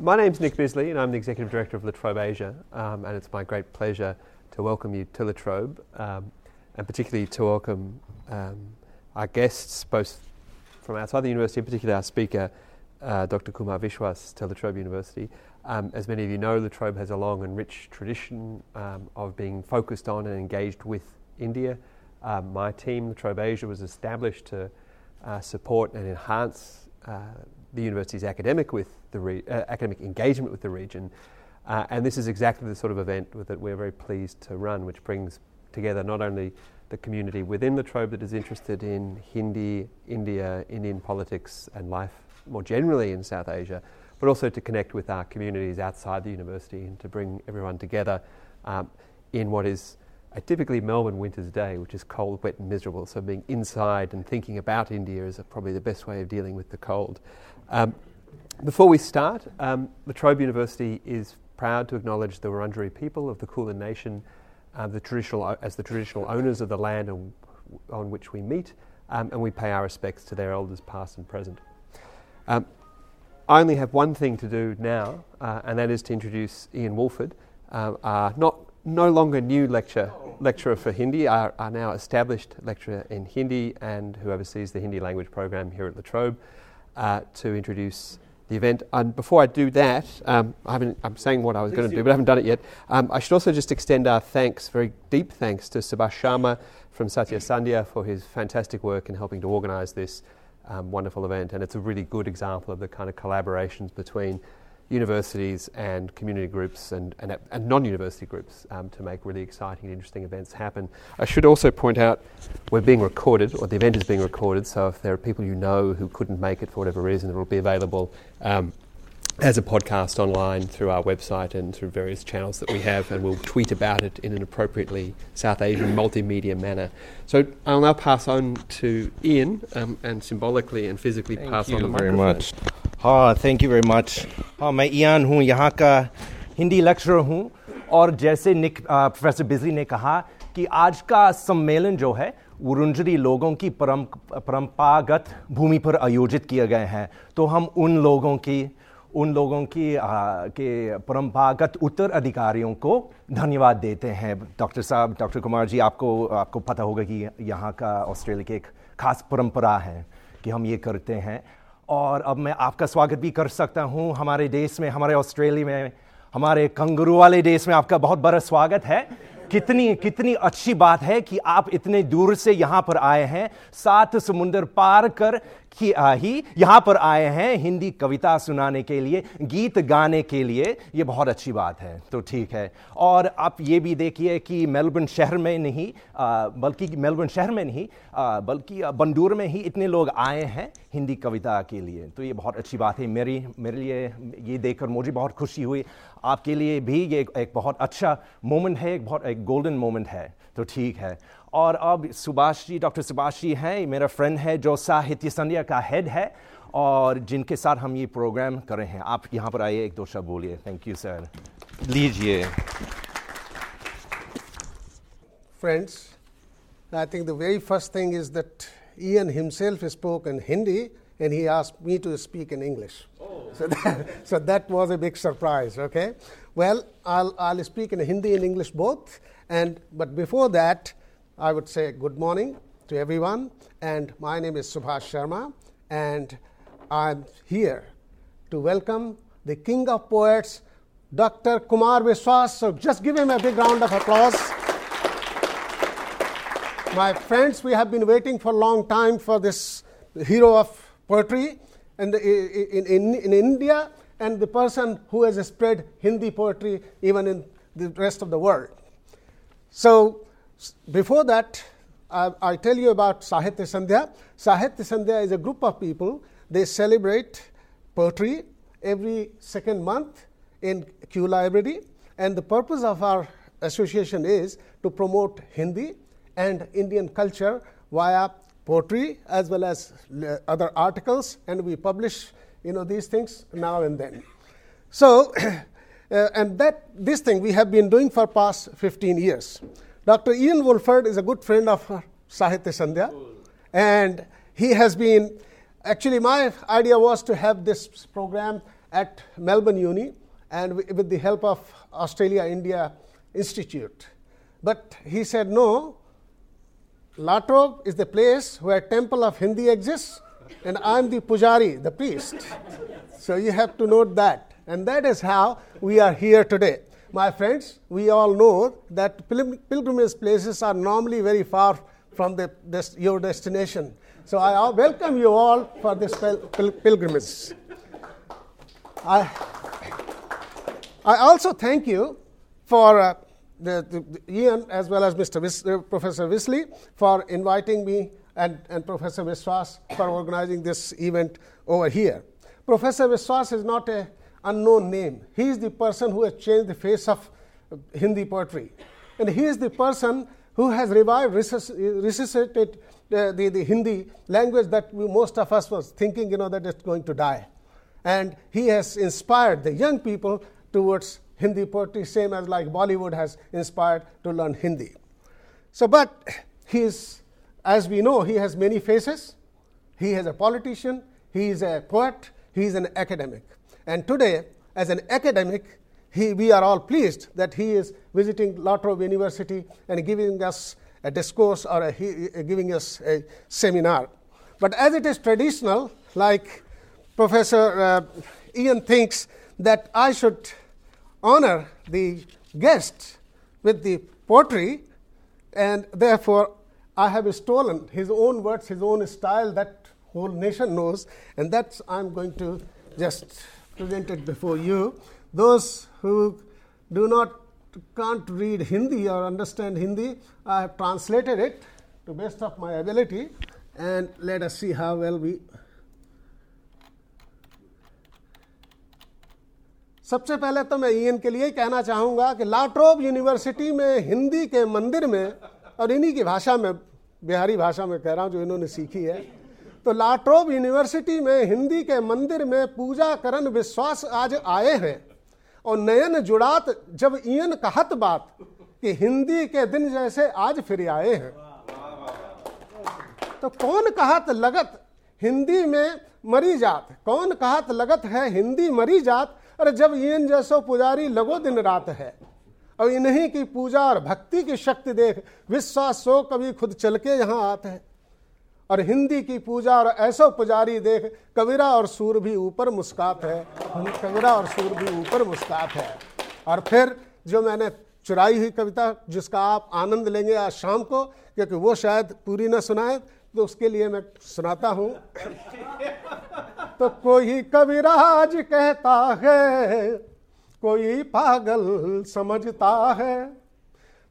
my name's Nick Bisley, and I'm the Executive Director of La Trobe Asia, um, and it's my great pleasure to welcome you to La Trobe, um, and particularly to welcome um, our guests, both from outside the university, in particular our speaker, uh, Dr. Kumar Vishwas to La Trobe University. Um, as many of you know, La Trobe has a long and rich tradition um, of being focused on and engaged with India. Um, my team, La Trobe Asia, was established to uh, support and enhance uh, the university's academic with the re- uh, academic engagement with the region. Uh, and this is exactly the sort of event that we're very pleased to run, which brings together not only the community within La Trobe that is interested in Hindi, India, Indian politics, and life more generally in South Asia, but also to connect with our communities outside the university and to bring everyone together um, in what is a typically Melbourne winter's day, which is cold, wet, and miserable. So being inside and thinking about India is probably the best way of dealing with the cold. Um, before we start, um, La Trobe University is proud to acknowledge the Wurundjeri people of the Kulin Nation uh, the traditional, as the traditional owners of the land on, on which we meet, um, and we pay our respects to their elders past and present. Um, I only have one thing to do now, uh, and that is to introduce Ian Wolford, uh, our not, no longer new lecture, lecturer for Hindi, our, our, now established lecturer in Hindi and who oversees the Hindi language program here at La Trobe, uh, to introduce the event. And before I do that, um, I am saying what I was going to do, but I haven't done it yet. Um, I should also just extend our thanks, very deep thanks, to Subhash Sharma from Satya Sandhya for his fantastic work in helping to organise this um, wonderful event. And it's a really good example of the kind of collaborations between universities and community groups and, and, and non university groups um, to make really exciting and interesting events happen. I should also point out we're being recorded, or the event is being recorded, so if there are people you know who couldn't make it for whatever reason, it will be available. Um, as a podcast online through our website and through various channels that we have, and we'll tweet about it in an appropriately South Asian multimedia manner. So I'll now pass on to Ian um, and symbolically and physically Thank pass you on the very microphone. much. हाँ thank you very much हाँ मैं Ian हूँ यहाँ का Hindi lecturer हूँ और जैसे निक professor बिजली ने कहा कि आज का सम्मेलन जो है उरुंजरी लोगों की परम परंपरागत भूमि पर आयोजित किए गए हैं तो हम उन लोगों की उन लोगों की आ, के परंपरागत उत्तराधिकारियों को धन्यवाद देते हैं। डॉक्टर साहब डॉक्टर कुमार जी आपको आपको पता होगा कि यहाँ का ऑस्ट्रेलिया की एक खास परंपरा है कि हम ये करते हैं। और अब मैं आपका स्वागत भी कर सकता हूँ। हमारे देश में हमारे ऑस्ट्रेलिया में हमारे कंगरू वाले देश में आपका बहुत बड़ा स्वागत है। कितनी कितनी अच्छी बात है कि आप इतने दूर से यहाँ पर आए हैं। सात समुंदर पार कर ही यहाँ पर आए हैं हिंदी कविता सुनाने के लिए गीत गाने के लिए। ये बहुत अच्छी बात है तो ठीक है। और आप ये भी देखिए कि मेलबर्न शहर में नहीं बल्कि मेलबर्न शहर में नहीं बल्कि बंडूर में ही इतने लोग आए हैं हिंदी कविता के लिए। तो ये बहुत अच्छी बात है। मेरी मेरे लिए ये देखकर मुझे बहुत खुशी हुई। आपके लिए भी ये एक, बहुत अच्छा मोमेंट है एक बहुत एक गोल्डन मोमेंट है। तो ठीक है। और अब सुभाष जी डॉक्टर सुभाष जी हैं मेरा फ्रेंड है जो साहित्य संध्या का हेड है और जिनके साथ हम ये प्रोग्राम कर रहे हैं आप यहाँ पर आइए एक दो शब्द बोलिए थैंक यू सर लीजिए Friends, I think the very first thing is that Ian himself spoke in Hindi and he asked me to speak in English. Oh. So, that, so that was a big surprise, okay? Well, I'll, I'll speak in Hindi and English both. And, but before that, I would say good morning to everyone. And my name is Subhash Sharma, and I'm here to welcome the king of poets, Dr. Kumar Vishwas. So just give him a big round of applause. My friends, we have been waiting for a long time for this hero of poetry in, the, in, in, in India and the person who has spread Hindi poetry even in the rest of the world. So, before that, I, I tell you about Sahitya Sandhya. Sahitya Sandhya is a group of people, they celebrate poetry every second month in Q Library. And the purpose of our association is to promote Hindi and Indian culture via poetry as well as other articles, and we publish you know, these things now and then. So, uh, and that this thing we have been doing for past 15 years. Dr. Ian Woolford is a good friend of Sahitya Sandhya, and he has been actually my idea was to have this program at Melbourne Uni and with the help of Australia India Institute. But he said, no, Latrobe is the place where temple of Hindi exists, and I'm the pujari, the priest. so you have to note that. And that is how we are here today. My friends, we all know that pilgrimage places are normally very far from the, this, your destination. So I welcome you all for this pil- pilgrimage. I, I also thank you for uh, the, the, the, Ian as well as Mr. Wis- uh, Professor Wisley for inviting me and, and Professor Viswas for organizing this event over here. Professor Viswas is not a unknown name. He is the person who has changed the face of uh, Hindi poetry. And he is the person who has revived, uh, resuscitated the, the, the Hindi language that we, most of us was thinking, you know, that it's going to die. And he has inspired the young people towards Hindi poetry, same as like Bollywood has inspired to learn Hindi. So, but he is, as we know, he has many faces. He is a politician, he is a poet, he is an academic. And today, as an academic, he, we are all pleased that he is visiting La Trobe University and giving us a discourse or a, giving us a seminar. But as it is traditional, like Professor uh, Ian thinks that I should honor the guest with the poetry, and therefore I have stolen his own words, his own style that whole nation knows, and that's I'm going to just present it before you. Those who do not can't read Hindi or understand Hindi, I have translated it to best of my ability, and let us see how well we सबसे पहले तो मैं ईएन के लिए कहना चाहूँगा कि La Trobe university में हिंदी के मंदिर में और इन्हीं की भाषा में बिहारी भाषा में कह रहा हूँ जो इन्होंने सीखी है तो लाट्रोब यूनिवर्सिटी में हिंदी के मंदिर में पूजा करण विश्वास आज आए हैं। और नयन जुड़ात, जब ईयन कहत बात कि हिंदी के दिन जैसे आज फिर आए हैं। तो कौन कहत लगत हिंदी में मरी जात? कौन कहत लगत है हिंदी मरी जात? अरे जब इन जैसो पुजारी लगो दिन रात है। और इन्हीं की पूजा और भक्ति की शक्ति देख विश्वास सो कभी खुद चल के यहाँ आते हैं। और हिंदी की पूजा और ऐसो पुजारी देख, कबीरा और सूर भी ऊपर मुस्कात है। कबीरा और सूर भी ऊपर मुस्कात है। और फिर जो मैंने चुराई हुई कविता, जिसका आप आनंद लेंगे आज शाम को, क्योंकि वो शायद पूरी ना सुनाए तो उसके लिए मैं सुनाता हूँ। तो कोई कविराज कहता है, कोई पागल समझता है।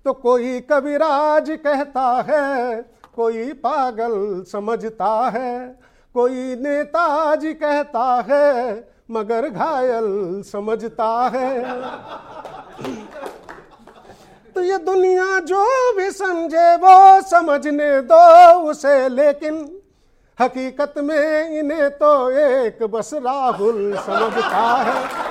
तो कोई कविराज कहता है कोई पागल समझता है, कोई नेताजी कहता है, मगर घायल समझता है। तो ये दुनिया जो भी समझे वो समझने दो उसे, लेकिन हकीकत में इन्हें तो एक बस राहुल समझता है।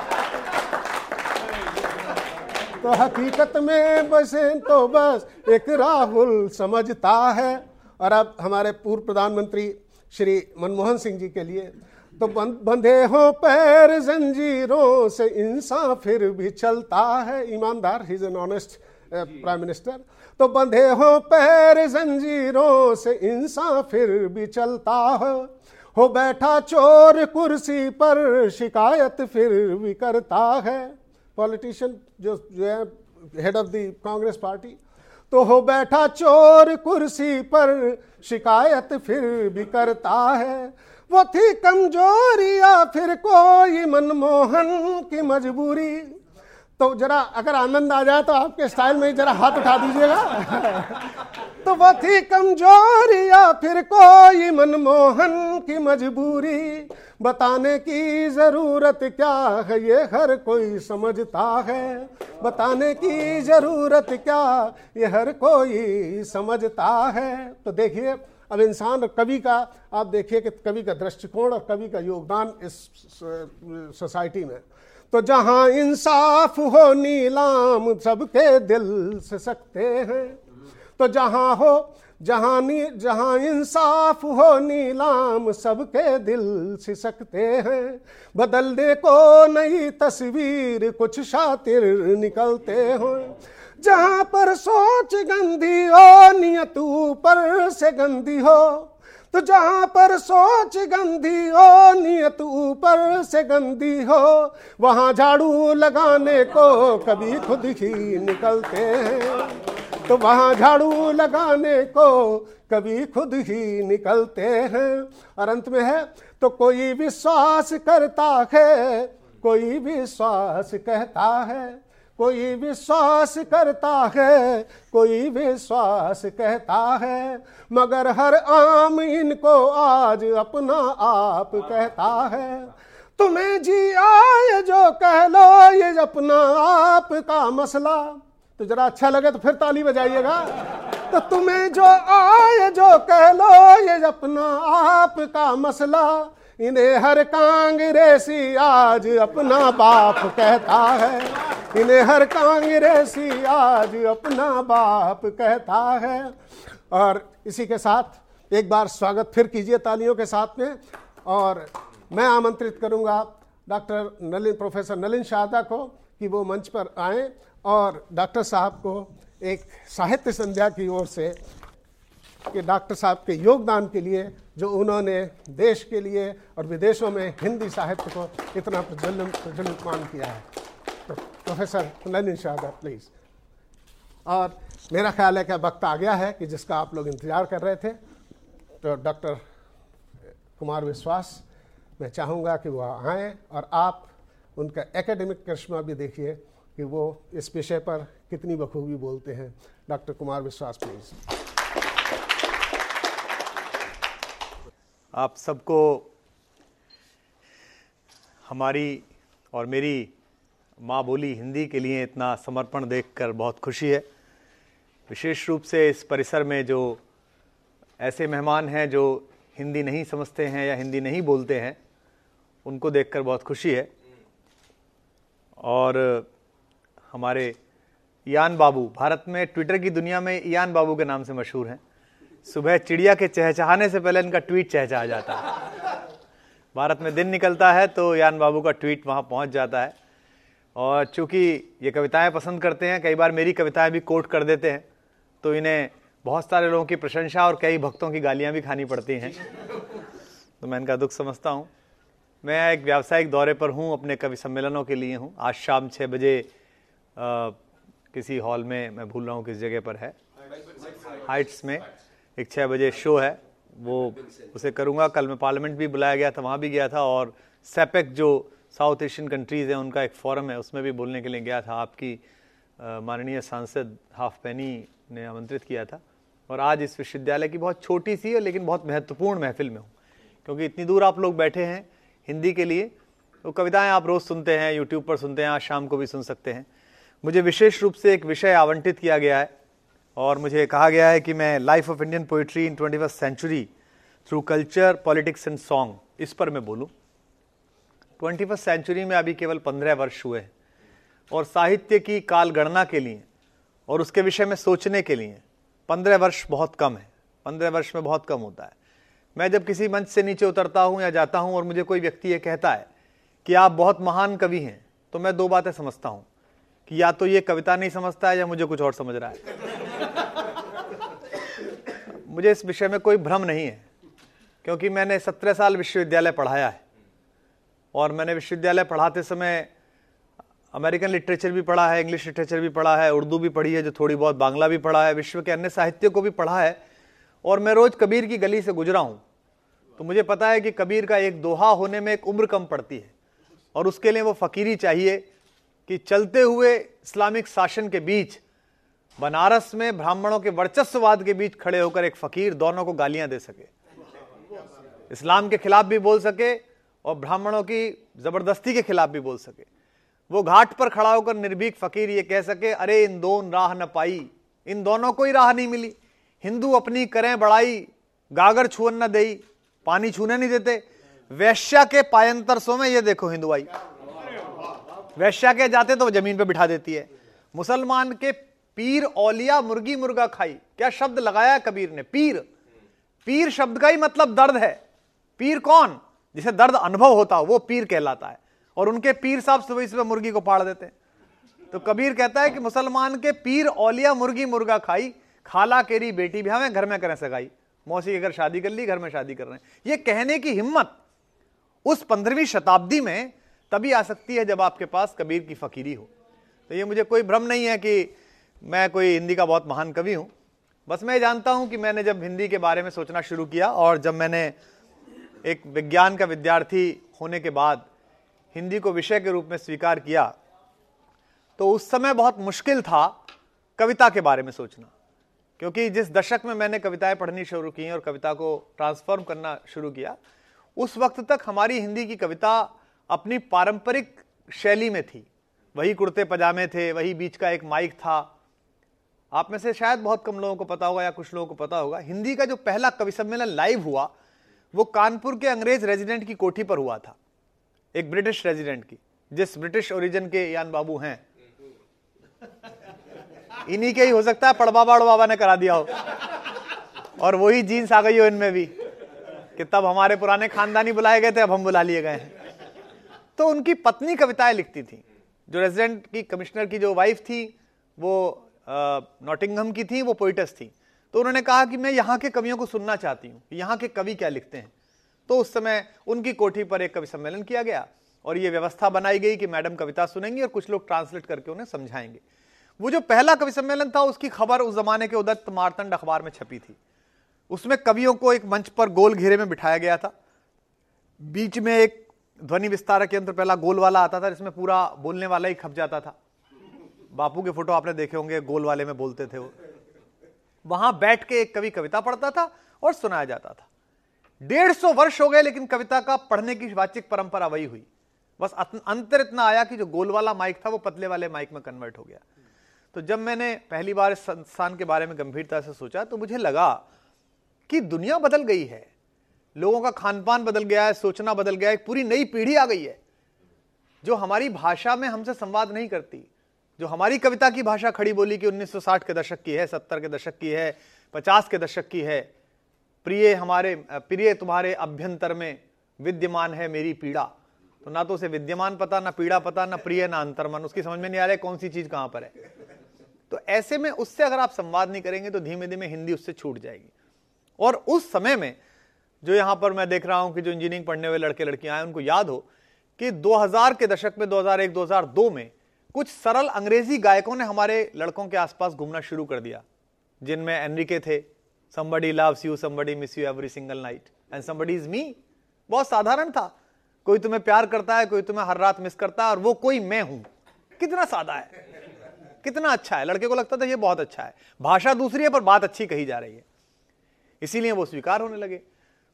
तो हकीकत में बस तो बस एक राहुल समझता है। और अब हमारे पूर्व प्रधानमंत्री श्री मनमोहन सिंह जी के लिए तो बंधे हो पैर जंजीरों से इंसान फिर भी चलता है ईमानदार he is an honest prime minister तो बंधे हो पैर जंजीरों से इंसान फिर भी चलता है हो बैठा चोर कुर्सी पर शिकायत फिर भी करता है। पॉलिटिशियन जो जो है head of the Congress party तो हो बैठा चोर कुर्सी पर, शिकायत फिर भी करता है। वो थी कमज़ोरी या फिर कोई मनमोहन की मजबूरी? तो जरा अगर आनंद आ जाए तो आपके स्टाइल में जरा हाथ उठा दीजिएगा। तो थी कमज़ोरी या फिर कोई मनमोहन की मजबूरी? बताने की ज़रूरत क्या है? ये हर कोई समझता है। बताने की ज़रूरत क्या? ये हर कोई समझता है। तो देखिए, अब इंसान और कवि का, आप देखिए कि कवि का दृष्टिकोण और कवि का योगदान इस सोसाइटी में। तो जहाँ इंसाफ हो नीलाम, सबके दिल से सकते हैं। तो जहाँ हो, जहाँ नी, जहाँ इंसाफ हो, नीलाम सबके दिल सिसकते हैं। बदलने को नई तस्वीर, कुछ शातिर निकलते हो। जहाँ पर सोच गंदी हो, नियत ऊपर से गंदी हो तो जहाँ पर सोच गंदी हो, नियत ऊपर से गंदी हो, वहाँ झाड़ू लगाने को कभी खुद ही निकलते हैं। तो वहाँ झाड़ू लगाने को कभी खुद ही निकलते हैं। और अंत में है तो कोई विश्वास करता है, कोई विश्वास कहता है। कोई विश्वास करता है, कोई विश्वास कहता है, मगर हर आम इनको आज अपना आप कहता है। तुम्हें जी आए जो कह लो, ये अपना आप का मसला। तो जरा अच्छा लगे तो फिर ताली बजाइएगा। तो तुम्हें जो आए जो कह लो, ये अपना आप का मसला। इन्हें हर कांग्रेसी आज अपना बाप कहता है। इन्हें हर कांग्रेसी आज अपना बाप कहता है। और इसी के साथ एक बार स्वागत फिर कीजिए तालियों के साथ में। और मैं आमंत्रित करूँगा डॉक्टर नलिन, प्रोफेसर नलिन शारदा को कि वो मंच पर आए और डॉक्टर साहब को एक साहित्य संध्या की ओर से कि डॉक्टर साहब के योगदान के लिए, जो उन्होंने देश के लिए और विदेशों में हिंदी साहित्य को इतना प्रज्वलित प्रज्वलितमान किया है। प्रोफेसर नलिन शाहदा प्लीज़ और मेरा ख्याल है कि वक्त आ गया है कि जिसका आप लोग इंतज़ार कर रहे थे तो डॉक्टर कुमार विश्वास, मैं चाहूँगा कि वो आएँ और आप उनका एकेडमिक करिश्मा भी देखिए कि वो इस विषय पर कितनी बखूबी बोलते हैं। डॉक्टर कुमार विश्वास प्लीज़ आप सबको हमारी और मेरी माँ बोली हिंदी के लिए इतना समर्पण देखकर बहुत खुशी है। विशेष रूप से इस परिसर में जो ऐसे मेहमान हैं जो हिंदी नहीं समझते हैं या हिंदी नहीं बोलते हैं, उनको देखकर बहुत खुशी है। और हमारे यान बाबू, भारत में ट्विटर की दुनिया में यान बाबू के नाम से मशहूर हैं। सुबह चिड़िया के चहचहाने से पहले इनका ट्वीट चहचहा जाता है। भारत में दिन निकलता है तो यान बाबू का ट्वीट वहाँ पहुँच जाता है। और चूँकि ये कविताएँ पसंद करते हैं कई बार मेरी कविताएँ भी कोट कर देते हैं तो इन्हें बहुत सारे लोगों की प्रशंसा और कई भक्तों की गालियाँ भी खानी पड़ती हैं। तो मैं इनका दुख समझता हूँ। मैं एक व्यावसायिक दौरे पर हूँ अपने कवि सम्मेलनों के लिए हूँ। आज शाम छः बजे आ, किसी हॉल में मैं भूल रहा हूँ किस जगह पर है। हाइट्स में। एक छः बजे शो है, वो उसे करूँगा। कल मैं पार्लियामेंट भी बुलाया गया था, वहाँ भी गया था और सेपेक जो साउथ एशियन कंट्रीज़ हैं, उनका एक फोरम है, उसमें भी बोलने के लिए गया था। आपकी माननीय सांसद हाफ़ पैनी ने आमंत्रित किया था। और आज इस विश्वविद्यालय की बहुत छोटी सी है लेकिन बहुत महत्वपूर्ण महफिल में हूँ, क्योंकि इतनी दूर आप लोग बैठे हैं हिंदी के लिए तो कविताएँ आप रोज़ सुनते हैं, यूट्यूब पर सुनते हैं, आज शाम को भी सुन सकते हैं। मुझे विशेष रूप से एक विषय आवंटित किया गया है और मुझे कहा गया है कि मैं life of Indian poetry in twenty first century through culture politics and song इस पर मैं बोलूँ। ट्वेंटी फ़र्स्ट सेंचुरी में अभी केवल पंद्रह वर्ष हुए हैं और साहित्य की काल गणना के लिए और उसके विषय में सोचने के लिए पंद्रह वर्ष बहुत कम है। पंद्रह वर्ष में बहुत कम होता है। मैं जब किसी मंच से नीचे उतरता हूँ या जाता हूँ और मुझे कोई व्यक्ति ये कहता है कि आप बहुत महान कवि हैं तो मैं दो बातें समझता हूँ कि या तो ये कविता नहीं समझता है या मुझे कुछ और समझ रहा है। मुझे इस विषय में कोई भ्रम नहीं है, क्योंकि मैंने सत्रह साल विश्वविद्यालय पढ़ाया है। और मैंने विश्वविद्यालय पढ़ाते समय अमेरिकन लिटरेचर भी पढ़ा है, इंग्लिश लिटरेचर भी पढ़ा है, उर्दू भी पढ़ी है, जो थोड़ी बहुत बांग्ला भी पढ़ा है, विश्व के अन्य साहित्य को भी पढ़ा है। और मैं रोज कबीर की गली से गुजरा हूँ तो मुझे पता है कि कबीर का एक दोहा होने में एक उम्र कम पड़ती है, और उसके लिए वो फकीरी चाहिए कि चलते हुए इस्लामिक शासन के बीच बनारस में ब्राह्मणों के वर्चस्ववाद के बीच खड़े होकर एक फकीर दोनों को गालियाँ दे सके। इस्लाम के खिलाफ भी बोल सके और ब्राह्मणों की ज़बरदस्ती के खिलाफ भी बोल सके। वो घाट पर खड़ा होकर निर्भीक फकीर ये कह सके, अरे, इन दोन राह न पाई। इन दोनों को ही राह नहीं मिली। हिंदू अपनी करें बड़ाई गागर छुअन न दे पानी छूने नहीं देते। वैश्या के पायंतर सो में ये देखो हिंदू आई वैश्या के जाते तो ज़मीन पे बिठा देती है। मुसलमान के पीर औलिया मुर्गी मुर्गा खाई। क्या शब्द लगाया कबीर ने? पीर। पीर शब्द का ही मतलब दर्द है। पीर कौन? जिसे दर्द अनुभव होता हो, वो पीर कहलाता है। और उनके पीर साहब सुबह सुबह मुर्गी को पाड़ देते हैं। तो कबीर कहता है कि मुसलमान के पीर औलिया मुर्गी मुर्गा खाई, खाला केरी बेटी भी हमें घर में करें सगाई। मौसी अगर शादी कर ली, घर में शादी कर रहे हैं। ये कहने की हिम्मत उस पंद्रहवीं शताब्दी में तभी आ सकती है जब आपके पास कबीर की फकीरी हो। तो ये मुझे कोई भ्रम नहीं है कि मैं कोई हिंदी का बहुत महान कवि हूँ। बस मैं जानता हूँ कि मैंने जब हिंदी के बारे में सोचना शुरू किया और जब मैंने एक विज्ञान का विद्यार्थी होने के बाद हिंदी को विषय के रूप में स्वीकार किया तो उस समय बहुत मुश्किल था कविता के बारे में सोचना। क्योंकि जिस दशक में मैंने कविताएँ पढ़नी शुरू की और कविता को ट्रांसफॉर्म करना शुरू किया, उस वक्त तक हमारी हिंदी की कविता अपनी पारंपरिक शैली में थी। वही कुर्ते पजामे थे, वही बीच का एक माइक था आप में से शायद बहुत कम लोगों को पता होगा या कुछ लोगों को पता होगा, हिंदी का जो पहला कवि सम्मेलन लाइव हुआ, वो कानपुर के अंग्रेज़ रेजिडेंट की कोठी पर हुआ था, एक ब्रिटिश रेजिडेंट की, जिस ब्रिटिश ओरिजिन के यान बाबू हैं। इन्हीं के ही हो सकता है पड़बा बाड़ बाबा ने करा दिया हो। और वही जीन्स आ गई हो इनमें भी, कि तब हमारे पुराने खानदानी बुलाए गए थे, अब हम बुला लिए गए हैं। तो उनकी पत्नी कविताएँ लिखती थी, जो रेजिडेंट की कमिश्नर की जो वाइफ थी, वो नॉटिंगहम की थी, वो पोइटस थी। तो उन्होंने कहा कि मैं यहाँ के कवियों को सुनना चाहती हूँ, यहाँ के कवि क्या लिखते हैं? तो उस समय उनकी कोठी पर एक कवि सम्मेलन किया गया और ये व्यवस्था बनाई गई कि मैडम कविता सुनेंगी और कुछ लोग ट्रांसलेट करके उन्हें समझाएँगे। वो जो पहला कवि सम्मेलन था, उसकी खबर उस जमाने के उदत्त मारतंड अखबार में छपी थी। उसमें कवियों को एक मंच पर गोल घेरे में बिठाया गया था। बीच में एक ध्वनि विस्तारक यंत्र पहला गोल वाला आता था, जिसमें पूरा बोलने वाला ही खप जाता था। बापू के फ़ोटो आपने देखे होंगे, गोल वाले में बोलते थे वो। वहाँ बैठ के एक कवि कविता पढ़ता था और सुनाया जाता था। डेढ़ सौ वर्ष हो गए, लेकिन कविता का पढ़ने की वाचिक परंपरा वही हुई। बस अंतर इतना आया कि जो गोल वाला माइक था, वो पतले वाले माइक में कन्वर्ट हो गया। तो जब मैंने पहली बार इस संस्थान के बारे में गंभीरता से सोचा तो मुझे लगा कि दुनिया बदल गई है। लोगों का खान पान बदल गया है, सोचना बदल गया है पूरी नई पीढ़ी आ गई है, जो हमारी भाषा में हमसे संवाद नहीं करती। जो हमारी कविता की भाषा खड़ी बोली की 1960 के दशक की है 70 के दशक की है 50 के दशक की है, प्रिय हमारे, प्रिय तुम्हारे अभ्यंतर में विद्यमान है मेरी पीड़ा। तो ना तो उसे विद्यमान पता, ना पीड़ा पता, ना प्रिय, ना अंतर्मन। उसकी समझ में नहीं आ रहा है कौन सी चीज़ कहाँ पर है। तो ऐसे में उससे अगर आप संवाद नहीं करेंगे तो धीमे धीमे हिंदी उससे छूट जाएगी। और उस समय में जो यहाँ पर मैं देख रहा हूँ कि जो इंजीनियरिंग पढ़ने हुए लड़के लड़कियाँ हैं उनको याद हो कि 2000 के दशक में 2001 2002 में कुछ सरल अंग्रेज़ी गायकों ने हमारे लड़कों के आसपास घूमना शुरू कर दिया, जिनमें एनरिके थे, somebody loves you, somebody miss you every single night, and somebody is me. बहुत साधारण था। कोई तुम्हें प्यार करता है, कोई तुम्हें हर रात मिस करता है, और वो कोई मैं हूँ। कितना सादा है। कितना अच्छा है। लड़के को लगता था ये बहुत अच्छा है। भाषा दूसरी है, पर बात अच्छी कही जा रही है। इसीलिए वो स्वीकार होने लगे।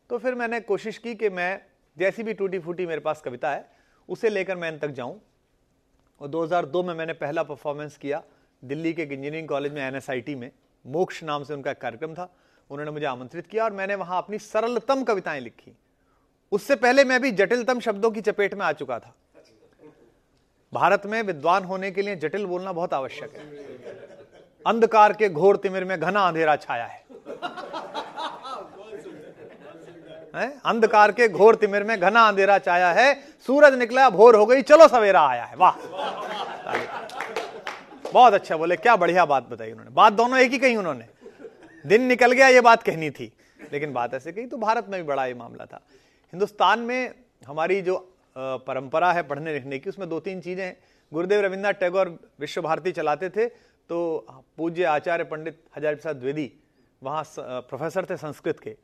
तो फिर मैंने कोशिश की कि मैं, जैसी भी टूटी फूटी मेरे पास कविता है, उसे लेकर मैं इन तक जाऊँ। और 2002 में मैंने पहला परफॉर्मेंस किया दिल्ली के इंजीनियरिंग कॉलेज में एनएसआईटी में। मोक्ष नाम से उनका कार्यक्रम था। उन्होंने मुझे आमंत्रित किया और मैंने वहाँ अपनी सरलतम कविताएँ लिखी। उससे पहले मैं भी जटिलतम शब्दों की चपेट में आ चुका था। भारत में विद्वान होने के लिए जटिल बोलना बहुत आवश्यक है। अंधकार के घोर तिमिर में घना अंधेरा छाया है। अंधकार के घोर तिमिर में घना अंधेरा छाया है। सूरज निकला, भोर हो गई, चलो सवेरा आया है। वाह। बहुत अच्छा बोले, क्या बढ़िया बात बताई उन्होंने। बात दोनों एक ही कही उन्होंने। दिन निकल गया, ये बात कहनी थी। लेकिन बात ऐसे कही तो भारत में भी बड़ा ये मामला था। हिंदुस्तान में हमारी जो परंपरा है पढ़ने लिखने की, उसमें दो तीन चीज़ें हैं। गुरुदेव रविन्द्रनाथ टैगोर विश्व भारती चलाते थे तो पूज्य आचार्य पंडित हज़ार प्रसाद द्विवेदी, वहाँ प्रोफेसर थे संस्कृत के।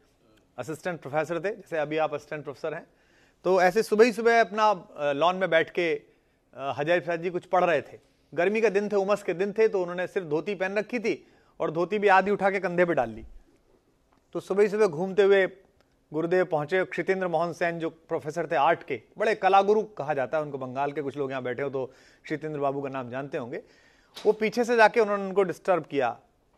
असिस्टेंट प्रोफेसर थे, जैसे अभी आप असिस्टेंट प्रोफेसर हैं। तो ऐसे सुबह ही सुबह अपना लॉन में बैठ के हज़ार प्रसाद जी कुछ पढ़ रहे थे। गर्मी के दिन थे, उमस के दिन थे तो उन्होंने सिर्फ़ धोती पहन रखी थी और धोती भी आधी उठा के कंधे पे डाल ली। तो सुबह ही सुबह घूमते हुए गुरुदेव पहुँचे क्षितेंद्र मोहन सेन, जो प्रोफेसर थे आर्ट के, बड़े कलागुरु कहा जाता है, उनको बंगाल के कुछ लोग यहाँ बैठे हो तो क्षितेंद्र बाबू का नाम जानते होंगे। वो पीछे से जाके उन्होंने उनको डिस्टर्ब किया।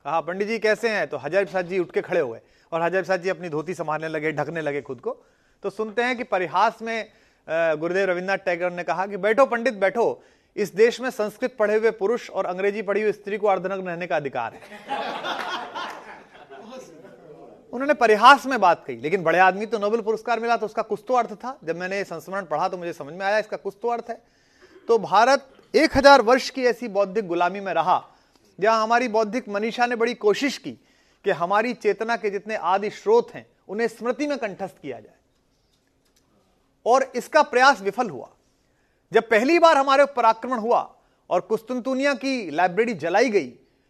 कहा, पंडित जी कैसे हैं? तो हज़ार प्रसाद जी उठ के खड़े हुए और हज़ार प्रसाद जी अपनी धोती संभालने लगे, ढकने लगे खुद को। तो सुनते हैं कि परिहास में गुरुदेव रविन्द्रनाथ टैगोर ने कहा कि बैठो पंडित, बैठो। इस देश में संस्कृत पढ़े हुए पुरुष और अंग्रेज़ी पढ़ी हुई स्त्री को अर्धनग्न रहने का अधिकार है। उन्होंने परिहास में बात कही, लेकिन बड़े आदमी तो नोबेल पुरस्कार मिला तो उसका कुछ तो अर्थ था। जब मैंने संस्मरण पढ़ा तो मुझे समझ में आया इसका कुछ तो अर्थ है। तो भारत एक हज़ार वर्ष की ऐसी बौद्धिक गुलामी में रहा, जहाँ हमारी बौद्धिक मनीषा ने बड़ी कोशिश की कि हमारी चेतना के जितने आदि स्रोत हैं, उन्हें स्मृति में कंठस्थ किया जाए। और इसका प्रयास विफल हुआ। जब पहली बार हमारे ऊपर आक्रमण हुआ और कुस्तुनतुनिया की लाइब्रेरी जलाई गई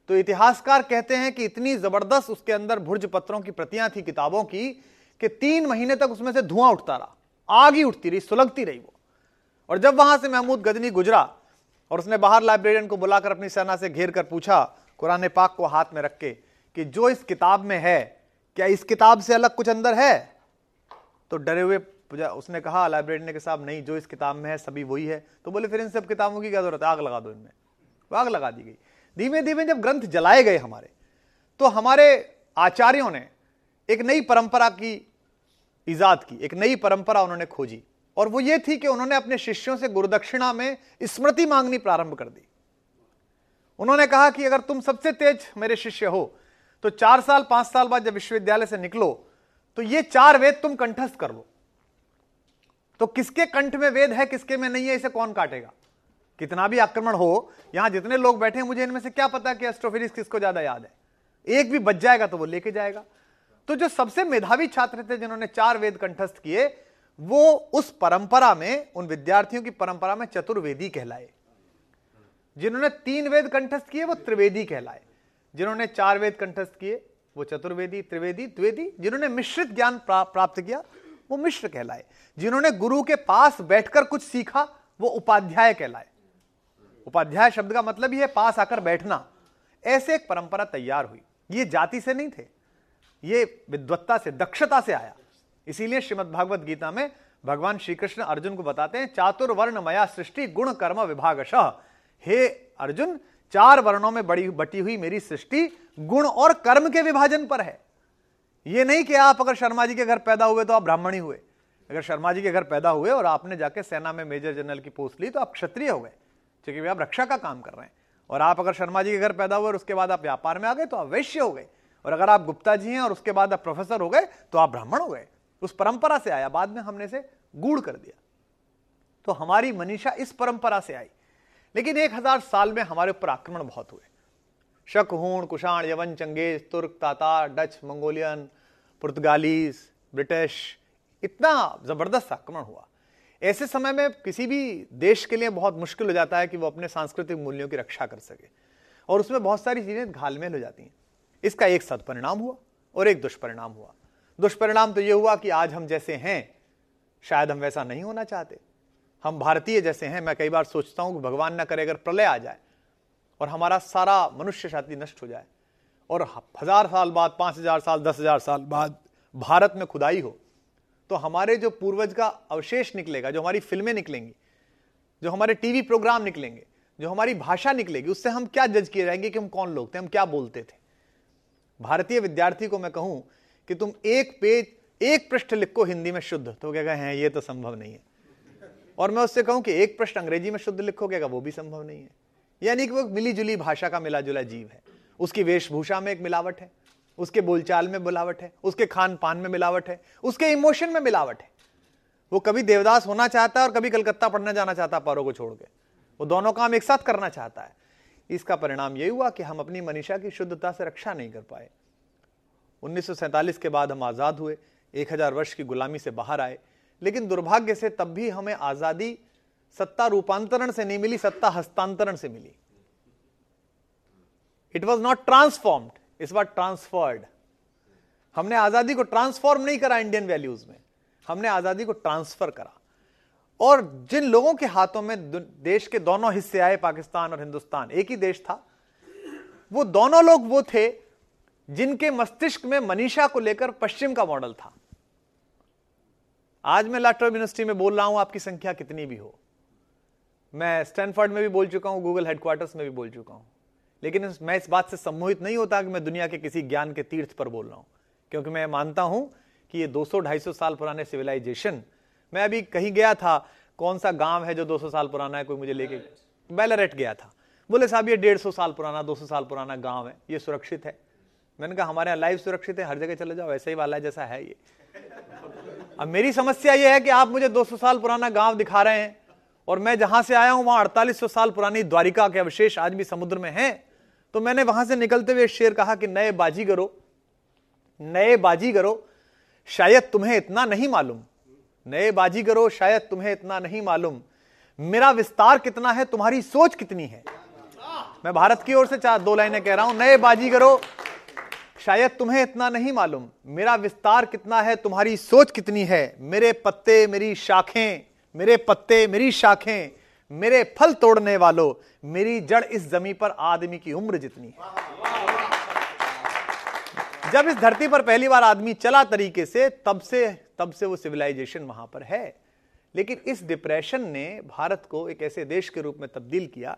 तो इतिहासकार कहते हैं कि इतनी ज़बरदस्त उसके अंदर भुर्ज पत्रों की प्रतियाँ थी किताबों की, कि तीन महीने तक उसमें से धुआँ उठता रहा। आग ही उठती रही, सुलगती रही वो। और जब वहाँ से महमूद गजनी गुजरा और उसने बाहर लाइब्रेरियन को बुलाकर अपनी सेना से घेर कर पूछा, कुरान पाक को हाथ में रख के कि जो इस किताब में है, क्या इस किताब से अलग कुछ अंदर है? तो डरे हुए उसने कहा, लाइब्रेरियन के साहब, नहीं, जो इस किताब में है, सभी वही है। तो बोले, फिर इन सब किताबों की क्या ज़रूरत है? आग लगा दो इनमें। आग लगा दी गई। धीमे धीमे जब ग्रंथ जलाए गए हमारे तो हमारे आचार्यों ने एक नई परंपरा की ईजाद की, एक नई परंपरा उन्होंने खोजी। और वो ये थी कि उन्होंने अपने शिष्यों से गुरुदक्षिणा में स्मृति मांगनी प्रारंभ कर दी। उन्होंने कहा कि अगर तुम सबसे तेज मेरे शिष्य हो तो चार साल, पाँच साल बाद जब विश्वविद्यालय से निकलो तो ये चार वेद तुम कंठस्थ कर लो। तो किसके कंठ में वेद है, किसके में नहीं है, इसे कौन काटेगा? कितना भी आक्रमण हो, यहाँ जितने लोग बैठे हैं, मुझे इनमें से क्या पता कि एस्ट्रोफिजिक्स किसको ज़्यादा याद है? एक भी बच जाएगा तो वो लेके जाएगा। तो जो सबसे मेधावी छात्र थे, जिन्होंने चार वेद कंठस्थ किए, वो उस परंपरा में, उन विद्यार्थियों की परंपरा में चतुर्वेदी कहलाए। जिन्होंने तीन वेद कंठस्थ किए, वो त्रिवेदी कहलाए। जिन्होंने चार वेद कंठस्थ किए, वो चतुर्वेदी, त्रिवेदी द्वेदी जिन्होंने मिश्रित ज्ञान प्राप्त किया, वो मिश्र कहलाए। जिन्होंने गुरु के पास बैठकर कुछ सीखा, वो उपाध्याय कहलाए। उपाध्याय शब्द का मतलब ही है पास आकर बैठना। ऐसे एक परंपरा तैयार हुई। ये जाति से नहीं थे, ये विद्वत्ता से, दक्षता से आया। इसीलिए श्रीमद भागवत गीता में भगवान श्री कृष्ण अर्जुन को बताते हैं चातुर्वर्ण मया सृष्टि गुण कर्म विभागश। हे अर्जुन चार वर्णों में बड़ी, बटी हुई मेरी सृष्टि गुण और कर्म के विभाजन पर है। यह नहीं कि आप अगर शर्मा जी के घर पैदा हुए तो आप ब्राह्मण ही हुए। अगर शर्मा जी के घर पैदा हुए और आपने जाके सेना में मेजर जनरल की पोस्ट ली तो आप क्षत्रिय हो गए। क्योंकि आप रक्षा का काम कर रहे हैं। और आप अगर शर्मा जी के घर पैदा हुए और उसके बाद आप व्यापार में आ गए तो आप वैश्य हो गए। और अगर आप गुप्ता जी हैं और उसके बाद आप प्रोफेसर हो गए तो आप ब्राह्मण हो गए। उस परंपरा से आया, बाद में हमने से गूढ़ कर दिया। तो हमारी मनीषा इस परंपरा से आई। लेकिन एक हज़ार साल में हमारे ऊपर आक्रमण बहुत हुए। शक हूण कुषाण यवन चंगेज, तुर्क तातार डच, मंगोलियन, पुर्तगालीज, ब्रिटिश, इतना ज़बरदस्त आक्रमण हुआ। ऐसे समय में किसी भी देश के लिए बहुत मुश्किल हो जाता है कि वो अपने सांस्कृतिक मूल्यों की रक्षा कर सके और उसमें बहुत सारी चीज़ें घालमेल हो जाती हैं। इसका एक सदपरिणाम हुआ और एक दुष्परिणाम हुआ। दुष्परिणाम तो ये हुआ कि आज हम जैसे हैं, शायद हम वैसा नहीं होना चाहते। हम भारतीय जैसे हैं, मैं कई बार सोचता हूँ कि भगवान ना करे अगर प्रलय आ जाए और हमारा सारा मनुष्य जाति नष्ट हो जाए और हज़ार साल बाद, पाँच हज़ार साल, दस हज़ार साल बाद भारत में खुदाई हो तो हमारे जो पूर्वज का अवशेष निकलेगा, जो हमारी फ़िल्में निकलेंगी, जो हमारे टीवी प्रोग्राम निकलेंगे, जो हमारी भाषा निकलेगी, उससे हम क्या जज किए जाएँगे कि हम कौन लोग थे, हम क्या बोलते थे? भारतीय विद्यार्थी को मैं कहूँ कि तुम एक पेज, एक पृष्ठ लिखो हिंदी में शुद्ध तो क्या कहें ये तो संभव नहीं है। और मैं उससे कहूँ कि एक प्रश्न अंग्रेज़ी में शुद्ध लिखोगे वो भी संभव नहीं है। यानी कि वो मिली जुली भाषा का मिला जुला जीव है। उसकी वेशभूषा में एक मिलावट है, उसके बोलचाल में मिलावट है, उसके खान पान में मिलावट है, उसके इमोशन में मिलावट है। वो कभी देवदास होना चाहता है और कभी कलकत्ता पढ़ना जाना चाहता है, पारों को छोड़ के। वो दोनों काम एक साथ करना चाहता है। इसका परिणाम यही हुआ कि हम अपनी मनीषा की शुद्धता से रक्षा नहीं कर पाए। उन्नीस के बाद हम आज़ाद हुए, एक हज़ार वर्ष की गुलामी से बाहर आए। लेकिन दुर्भाग्य से तब भी हमें आज़ादी सत्ता रूपांतरण से नहीं मिली, सत्ता हस्तांतरण से मिली। इट वॉज़ नॉट ट्रांसफॉर्म्ड इस बार ट्रांसफर्ड हमने आज़ादी को ट्रांसफॉर्म नहीं करा इंडियन वैल्यूज़ में। हमने आज़ादी को ट्रांसफ़र करा। और जिन लोगों के हाथों में देश के दोनों हिस्से आए, पाकिस्तान और हिंदुस्तान, एक ही देश था, वो दोनों लोग वो थे जिनके मस्तिष्क में मनीषा को लेकर पश्चिम का मॉडल था। आज मैं लाट्रो यूनिवर्सिटी में बोल रहा हूँ आपकी संख्या कितनी भी हो। मैं स्टैनफोर्ड में भी बोल चुका हूँ गूगल हेडक्वार्टर्स में भी बोल चुका हूँ। लेकिन मैं इस बात से सम्मोहित नहीं होता कि मैं दुनिया के किसी ज्ञान के तीर्थ पर बोल रहा हूँ क्योंकि मैं मानता हूँ कि ये 200-250 साल पुराने सिविलाइजेशन मैं अभी कहीं गया था कौन सा गाँव है जो 200 साल पुराना है कोई मुझे लेके बैलरेट गया था। बोले साहब ये डेढ़ सौ साल पुराना दो सौ साल पुराना गाँव है ये सुरक्षित है। मैंने कहा हमारे यहाँ लाइफ सुरक्षित है हर जगह चले जाओ ऐसा ही वाला है जैसा है ये। अब मेरी समस्या यह है कि आप मुझे 200 साल पुराना गाँव दिखा रहे हैं और मैं जहाँ से आया हूँ, वहाँ अड़तालीस साल पुरानी द्वारिका के अवशेष आज भी समुद्र में हैं। तो मैंने वहाँ से निकलते हुए शेर कहा कि नए बाजी करो, नए बाजी करो, शायद तुम्हें इतना नहीं मालूम। नए बाजी करो, शायद तुम्हें इतना नहीं मालूम। मेरा विस्तार कितना है, तुम्हारी सोच कितनी है? मैं भारत की ओर से चार, दो लाइनें कह रहा हूँ, नए बाजी करो शायद तुम्हें इतना नहीं मालूम, मेरा विस्तार कितना है, तुम्हारी सोच कितनी है, मेरे पत्ते मेरी शाखें, मेरे पत्ते मेरी शाखें, मेरे फल तोड़ने वालों, मेरी जड़ इस जमी पर आदमी की उम्र जितनी है। जब इस धरती पर पहली बार आदमी चला तरीके से, तब से तब से वो सिविलाइजेशन वहाँ पर है। लेकिन इस डिप्रेशन ने भारत को एक ऐसे देश के रूप में तब्दील किया,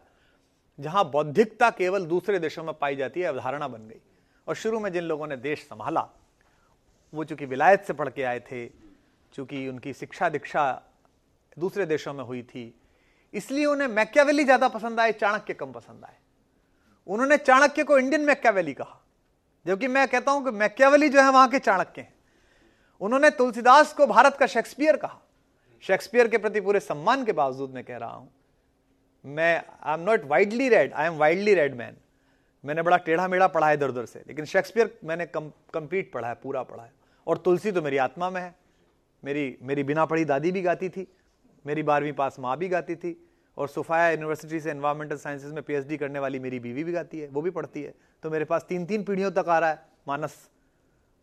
जहाँ बौद्धिकता केवल दूसरे देशों में पाई जाती है, अवधारणा बन गई। और शुरू में जिन लोगों ने देश संभाला, वो चूँकि विलायत से पढ़ के आए थे, चूँकि उनकी शिक्षा दीक्षा दूसरे देशों में हुई थी, इसलिए उन्हें मैक्यावेली ज़्यादा पसंद आए, चाणक्य कम पसंद आए। उन्होंने चाणक्य को इंडियन मैक्यावेली कहा जबकि मैं कहता हूँ कि मैक्यावेली जो है वहाँ के चाणक्य हैं। उन्होंने तुलसीदास को भारत का शेक्सपियर कहा। शेक्सपियर के प्रति पूरे सम्मान के बावजूद मैं कह रहा हूँ, मैं I am not widely read I am widely read man मैंने बड़ा टेढ़ा मेढ़ा पढ़ा है इधर उधर से, लेकिन शेक्सपियर मैंने कम कंप्लीट पढ़ा है, पूरा पढ़ा है। और तुलसी तो मेरी आत्मा में है। मेरी मेरी बिना पढ़ी दादी भी गाती थी, मेरी बारहवीं पास माँ भी गाती थी, और सुफाया यूनिवर्सिटी से एनवायरमेंटल साइंसेज में पीएचडी करने वाली मेरी बीवी भी गाती है, वो भी पढ़ती है। तो मेरे पास तीन तीन पीढ़ियों तक आ रहा है, मानस।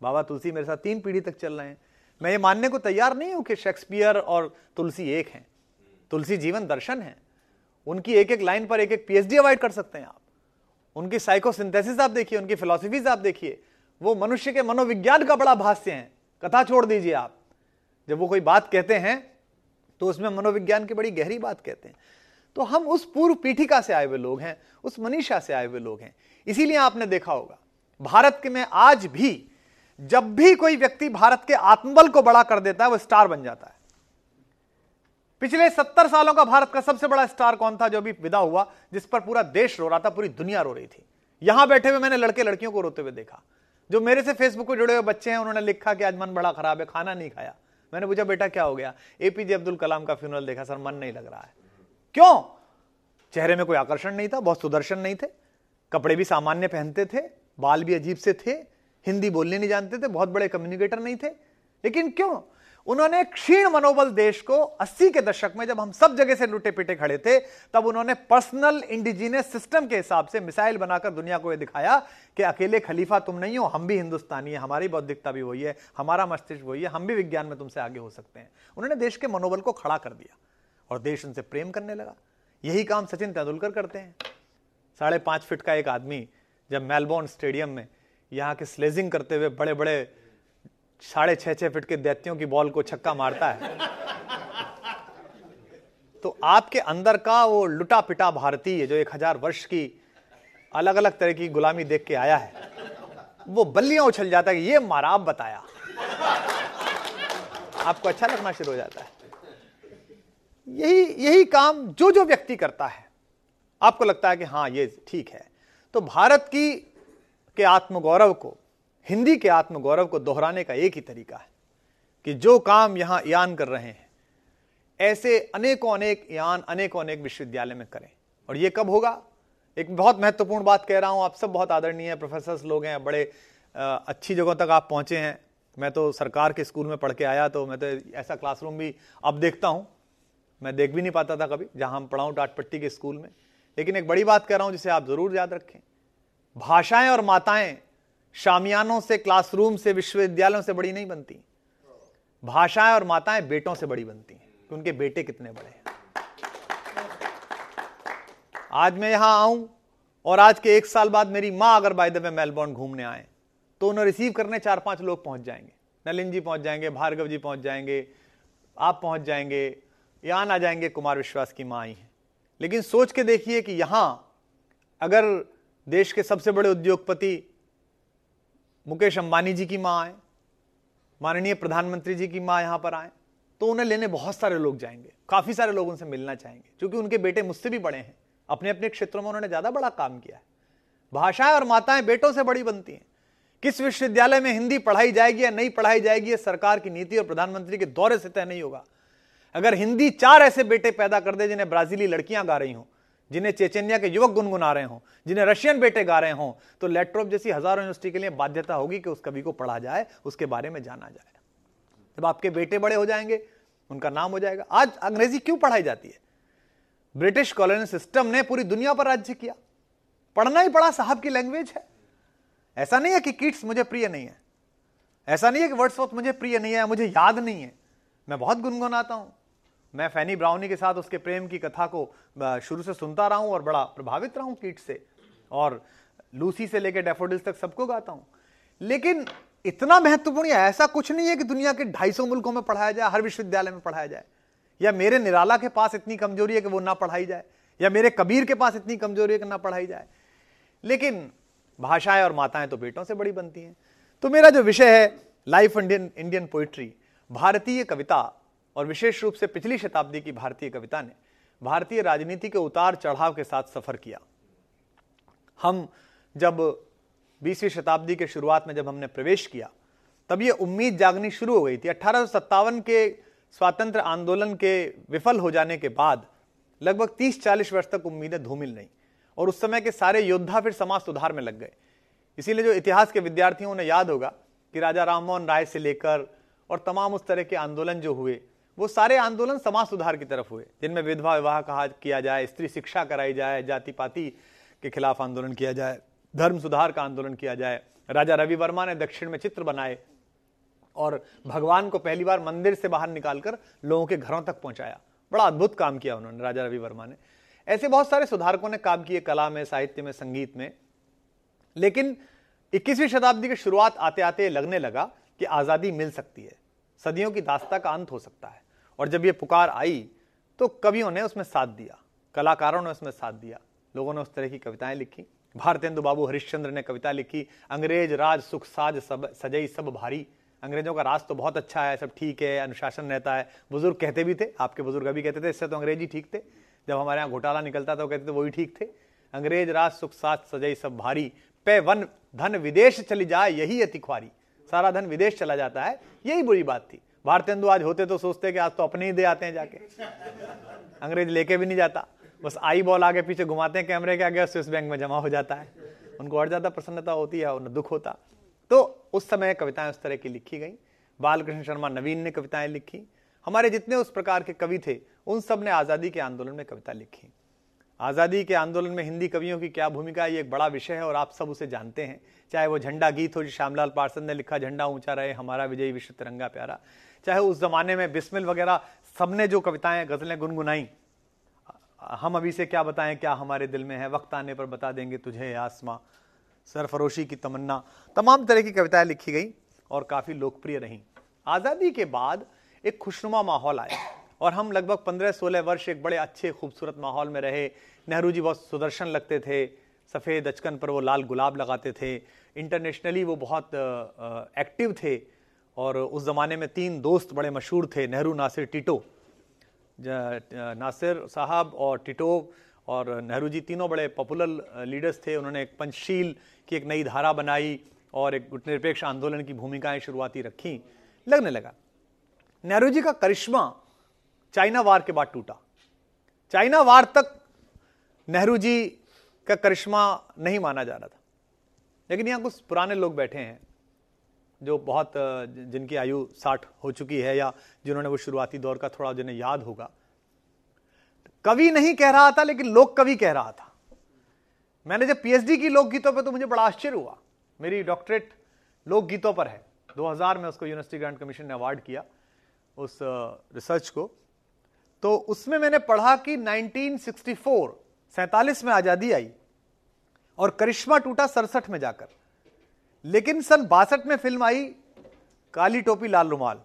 बाबा तुलसी मेरे साथ तीन पीढ़ी तक चल रहे हैं। मैं ये मानने को तैयार नहीं हूँ कि शेक्सपियर और तुलसी एक हैं। तुलसी जीवन दर्शन है। उनकी एक एक लाइन पर एक एक पीएचडी अवॉइड कर सकते हैं आप। उनकी साइकोसिंथेसिस आप देखिए, उनकी फिलोसफीज आप देखिए, वो मनुष्य के मनोविज्ञान का बड़ा भाष्य है। कथा छोड़ दीजिए आप। जब वो कोई बात कहते हैं तो उसमें मनोविज्ञान की बड़ी गहरी बात कहते हैं। तो हम उस पूर्व पीठिका से आए हुए लोग हैं, उस मनीषा से आए हुए लोग हैं। इसीलिए आपने देखा होगा, भारत के में आज भी, जब भी कोई व्यक्ति भारत के आत्मबल को बड़ा कर देता है, वो स्टार बन जाता है। पिछले सत्तर सालों का भारत का सबसे बड़ा स्टार कौन था जो अभी विदा हुआ, जिस पर पूरा देश रो रहा था, पूरी दुनिया रो रही थी। यहाँ बैठे हुए मैंने लड़के लड़कियों को रोते हुए देखा। जो मेरे से फेसबुक पर जुड़े हुए बच्चे हैं, उन्होंने लिखा कि आज मन बड़ा खराब है, खाना नहीं खाया। मैंने पूछा, बेटा, क्या हो गया? एपीजे अब्दुल कलाम का फ्यूनरल देखा, सर, मन नहीं लग रहा है। क्यों? चेहरे में कोई आकर्षण नहीं था, बहुत सुदर्शन नहीं थे। कपड़े भी सामान्य पहनते थे, बाल भी अजीब से थे, हिंदी बोलने नहीं जानते थे, बहुत बड़े कम्युनिकेटर नहीं थे। लेकिन क्यों? उन्होंने क्षीण मनोबल देश को 80 के दशक में जब हम सब जगह से लुटे पिटे खड़े थे, तब उन्होंने पर्सनल इंडिजीनियस सिस्टम के हिसाब से मिसाइल बनाकर दुनिया को यह दिखाया कि अकेले खलीफा तुम नहीं हो, हम भी हिंदुस्तानी है, हमारी बौद्धिकता भी वही है, हमारा मस्तिष्क वही है, हम भी विज्ञान में तुमसे आगे हो सकते हैं। उन्होंने देश के मनोबल को खड़ा कर दिया और देश उनसे प्रेम करने लगा। यही काम सचिन तेंदुलकर करते हैं। साढ़े पाँच फीट का एक आदमी जब मेलबोर्न स्टेडियम में यहाँ के स्लेजिंग करते हुए बड़े बड़े साढ़े छह छह फीट के दैत्यों की बॉल को छक्का मारता है। तो आपके अंदर का वो लुटा पिटा भारतीय जो एक हज़ार वर्ष की अलग अलग तरह की गुलामी देख के आया है, वो बल्लियाँ उछल जाता है ये मारा, आप बताया। आपको अच्छा लगना शुरू हो जाता है। यही यही काम जो जो व्यक्ति करता है, आपको लगता है कि हाँ ये ठीक है। तो भारत की, के आत्मगौरव को हिंदी के आत्मगौरव को दोहराने का एक ही तरीका है कि जो काम यहाँ यान कर रहे हैं, ऐसे अनेकों अनेक यान अनेकों अनेक विश्वविद्यालय में करें। और यह कब होगा? एक बहुत महत्वपूर्ण बात कह रहा हूँ, आप सब बहुत आदरणीय प्रोफेसर लोग हैं, बड़े अच्छी जगहों तक आप पहुँचे हैं। मैं तो सरकार के स्कूल में पढ़ के आया तो मैं तो ऐसा क्लासरूम भी अब देखता हूँ। मैं देख भी नहीं पाता था कभी, जहाँ हम पढ़ाऊं टाटपट्टी के स्कूल में। लेकिन एक बड़ी बात कह रहा हूँ, जिसे आप ज़रूर याद रखें। भाषाएँ और माताएँ शामियानों से क्लासरूम से विश्वविद्यालयों से बड़ी नहीं बनती। भाषाएँ और माताएँ बेटों से बड़ी बनती हैं, कि उनके बेटे कितने बड़े हैं। आज मैं यहाँ आऊँ और आज के एक साल बाद मेरी माँ अगर बाय द वे मेलबोर्न घूमने आए तो उन्हें रिसीव करने चार पाँच लोग पहुँच जाएँगे। नलिन जी पहुँच जाएँगे, भार्गव जी पहुँच जाएँगे, आप पहुँच जाएँगे, यहाँ आ जाएँगे, कुमार विश्वास की माँ आई है। लेकिन सोच के देखिए कि यहाँ अगर देश के सबसे बड़े उद्योगपति मुकेश अंबानी जी की माँ आए, माननीय प्रधानमंत्री जी की माँ यहाँ पर आए तो उन्हें लेने बहुत सारे लोग जाएँगे, काफ़ी सारे लोग उनसे मिलना चाहेंगे, क्योंकि उनके बेटे मुझसे भी बड़े हैं अपने अपने क्षेत्रों में उन्होंने ज़्यादा बड़ा काम किया है। भाषाएँ और माताएँ बेटों से बड़ी बनती हैं। किस विश्वविद्यालय में हिंदी पढ़ाई जाएगी या नहीं पढ़ाई जाएगी, ये सरकार की नीति और प्रधानमंत्री के दौरे से तय नहीं होगा। अगर हिंदी चार ऐसे बेटे पैदा कर दे जिन्हें ब्राजीली लड़कियाँ गा रही हों जिन्हें चेचनिया के युवक गुनगुना रहे हों, जिन्हें रशियन बेटे गा रहे हों तो लेट्रोप जैसी हज़ारों यूनिवर्सिटी के लिए बाध्यता होगी कि उस कवि को पढ़ा जाए, उसके बारे में जाना जाए। जब आपके बेटे बड़े हो जाएँगे, उनका नाम हो जाएगा। आज अंग्रेज़ी क्यों पढ़ाई जाती है? ब्रिटिश कॉलोनी सिस्टम ने पूरी दुनिया पर राज्य किया। पढ़ना ही पड़ा, साहब की लैंग्वेज है। ऐसा नहीं है कि किट्स मुझे प्रिय नहीं है। ऐसा नहीं है कि वर्ड्सवर्थ मुझे प्रिय नहीं है, मुझे याद नहीं है। मैं बहुत गुनगुनाता हूँ। मैं फैनी ब्राउनी के साथ उसके प्रेम की कथा को शुरू से सुनता रहा हूँ और बड़ा प्रभावित रहा हूँ कीट से। और लूसी से लेकर डेफोडिल्स तक सबको गाता हूँ। लेकिन इतना महत्वपूर्ण ऐसा कुछ नहीं है कि दुनिया के 250 मुल्कों में पढ़ाया जाए, हर विश्वविद्यालय में पढ़ाया जाए। या मेरे निराला के पास इतनी कमज़ोरी है कि वो ना पढ़ाई जाए, या मेरे कबीर के पास इतनी कमज़ोरी है कि ना पढ़ाई जाए। लेकिन भाषाएँ और माताएँ तो बेटों से बड़ी बनती हैं। तो मेरा जो विषय है लाइफ इंडियन इंडियन पोइट्री भारतीय कविता और विशेष रूप से पिछली शताब्दी की भारतीय कविता ने भारतीय राजनीति के उतार चढ़ाव के साथ सफ़र किया। हम जब बीसवीं शताब्दी के शुरुआत में जब हमने प्रवेश किया, तब यह उम्मीद जागनी शुरू हो गई थी। अठारह के स्वातंत्र आंदोलन के विफल हो जाने के बाद लगभग 30-40 वर्ष तक उम्मीदें धूमिल नहीं और उस समय के सारे योद्धा फिर समाज सुधार में लग गए। इसीलिए जो इतिहास के विद्यार्थियों ने याद होगा कि राजा राममोहन राय से लेकर और तमाम उस तरह के आंदोलन जो हुए वो सारे आंदोलन समाज सुधार की तरफ़ हुए, जिनमें विधवा विवाह कहा, किया जाए, स्त्री शिक्षा कराई जाए जाति पाति के खिलाफ आंदोलन किया जाए, धर्म सुधार का आंदोलन किया जाए। राजा रवि वर्मा ने दक्षिण में चित्र बनाए और भगवान को पहली बार मंदिर से बाहर निकालकर लोगों के घरों तक पहुँचाया। बड़ा अद्भुत काम किया उन्होंने, राजा रवि वर्मा ने। ऐसे बहुत सारे सुधारकों ने काम किए कला में, साहित्य में, संगीत में। लेकिन 21वीं शताब्दी की शुरुआत आते आते लगने लगा कि आज़ादी मिल सकती है। सदियों की दास्ता का अंत हो सकता है। और जब ये पुकार आई तो कवियों ने उसमें साथ दिया, कलाकारों ने उसमें साथ दिया, लोगों ने उस तरह की कविताएँ लिखी। भारतेंदु बाबू हरिश्चंद्र ने कविता लिखी, अंग्रेज़ राज सुख साज सब, सजई सब भारी। अंग्रेज़ों का राज तो बहुत अच्छा है, सब ठीक है, अनुशासन रहता है। बुज़ुर्ग कहते भी थे, आपके बुज़ुर्ग अभी कहते थे, इससे तो अंग्रेज़ी ठीक थे। जब हमारे यहाँ घोटाला निकलता था, वो कहते थे वही ठीक थे। अंग्रेज़ राज सुख साज सजई सब भारी। पे वन, धन विदेश चली जाए, यही अति ख्वारी। सारा धन विदेश चला जाता है, यही बुरी बात थी। भारतेंदु आज होते तो सोचते कि आज तो अपने ही दे आते हैं जाके। अंग्रेज़ लेके भी नहीं जाता। बस आई बॉल आगे पीछे घुमाते हैं कैमरे के आगे स्विस बैंक में जमा हो जाता है। उनको और ज़्यादा प्रसन्नता होती है उन्हें दुख होता। तो उस समय कविताएँ उस तरह की लिखी गई। बालकृष्ण शर्मा नवीन ने कविताएँ लिखी। हमारे जितने उस प्रकार के कवि थे, उन सबने आज़ादी के आंदोलन में कविता लिखी। आज़ादी के आंदोलन में हिंदी कवियों की क्या भूमिका, ये एक बड़ा विषय है और आप सब उसे जानते हैं। चाहे वो झंडा गीत हो जो, श्यामलाल पार्षद ने लिखा, झंडा ऊँचा रहे, हमारा विजयी विश्व तिरंगा प्यारा। चाहे उस जमाने में बिस्मिल वगैरह, सबने जो कविताएँ, गजलें गुनगुनाई। हम अभी से क्या बताएँ, क्या हमारे दिल में है? वक्त आने पर बता देंगे तुझे आसमां। सरफरोशी की तमन्ना। तमाम तरह की कविताएँ लिखी गई और काफ़ी लोकप्रिय रही। आज़ादी के बाद एक खुशनुमा माहौल आया और हम लगभग पंद्रह सोलह वर्ष एक बड़े अच्छे, खूबसूरत माहौल में रहे। नेहरू जी बहुत सुदर्शन लगते थे। सफ़ेद अचकन पर वो लाल गुलाब लगाते थे। इंटरनेशनली वो बहुत एक्टिव थे। और उस ज़माने में तीन दोस्त बड़े मशहूर थे, नेहरू, नासिर, टिटो। नासिर साहब और टिटो और नेहरू जी तीनों बड़े पॉपुलर लीडर्स थे। उन्होंने एक पंचशील की एक नई धारा बनाई और एक गुटनिरपेक्ष आंदोलन की भूमिकाएँ शुरुआती रखी। लगने लगा, नेहरू जी का करिश्मा चाइना वार के बाद टूटा। चाइना वार तक नेहरू जी का करिश्मा नहीं माना जा रहा था। लेकिन यहाँ कुछ पुराने लोग बैठे हैं। जो बहुत जिनकी आयु साठ हो चुकी है या जिन्होंने वो शुरुआती दौर का थोड़ा जिन्हें याद होगा। कवि नहीं कह रहा था, लेकिन लोक कवि कह रहा था। मैंने जब पीएचडी की लोकगीतों पर तो मुझे बड़ा आश्चर्य हुआ। मेरी डॉक्टरेट लोकगीतों पर है। 2000 में उसको यूनिवर्सिटी ग्रांट कमीशन ने अवार्ड किया उस रिसर्च को। तो उसमें मैंने पढ़ा कि 1964 सैतालीस में आज़ादी आई और करिश्मा टूटा सड़सठ में जाकर। लेकिन सन बासठ में फ़िल्म आई काली टोपी लाल रुमाल।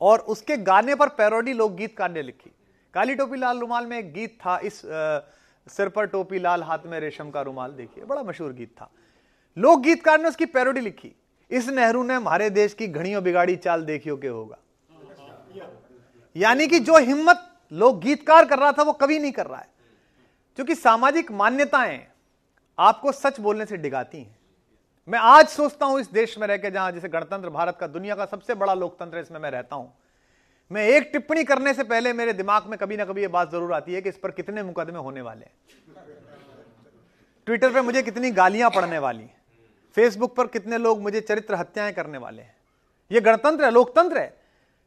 और उसके गाने पर पैरोडी लोकगीतकार ने लिखी। काली टोपी लाल रुमाल में एक गीत था इस आ, सिर पर टोपी लाल हाथ में रेशम का रुमाल देखिए बड़ा मशहूर गीत था। लोक गीतकार ने उसकी पैरोडी लिखी इस नेहरू ने हमारे देश की घड़ियों बिगाड़ी चाल देखियो के होगा। यानी कि जो हिम्मत लोक गीतकार कर रहा था वो कभी नहीं कर रहा है। क्योंकि सामाजिक मान्यताएँ आपको सच बोलने से डिगाती हैं। मैं आज सोचता हूँ इस देश में रहकर जहाँ जैसे गणतंत्र भारत का दुनिया का सबसे बड़ा लोकतंत्र इसमें मैं रहता हूँ। मैं एक टिप्पणी करने से पहले मेरे दिमाग में कभी ना कभी यह बात ज़रूर आती है कि इस पर कितने मुकदमे होने वाले हैं। ट्विटर पर मुझे कितनी गालियाँ पड़ने वाली फेसबुक पर कितने लोग मुझे चरित्र हत्याएँ करने वाले हैं। यह गणतंत्र है, लोकतंत्र है।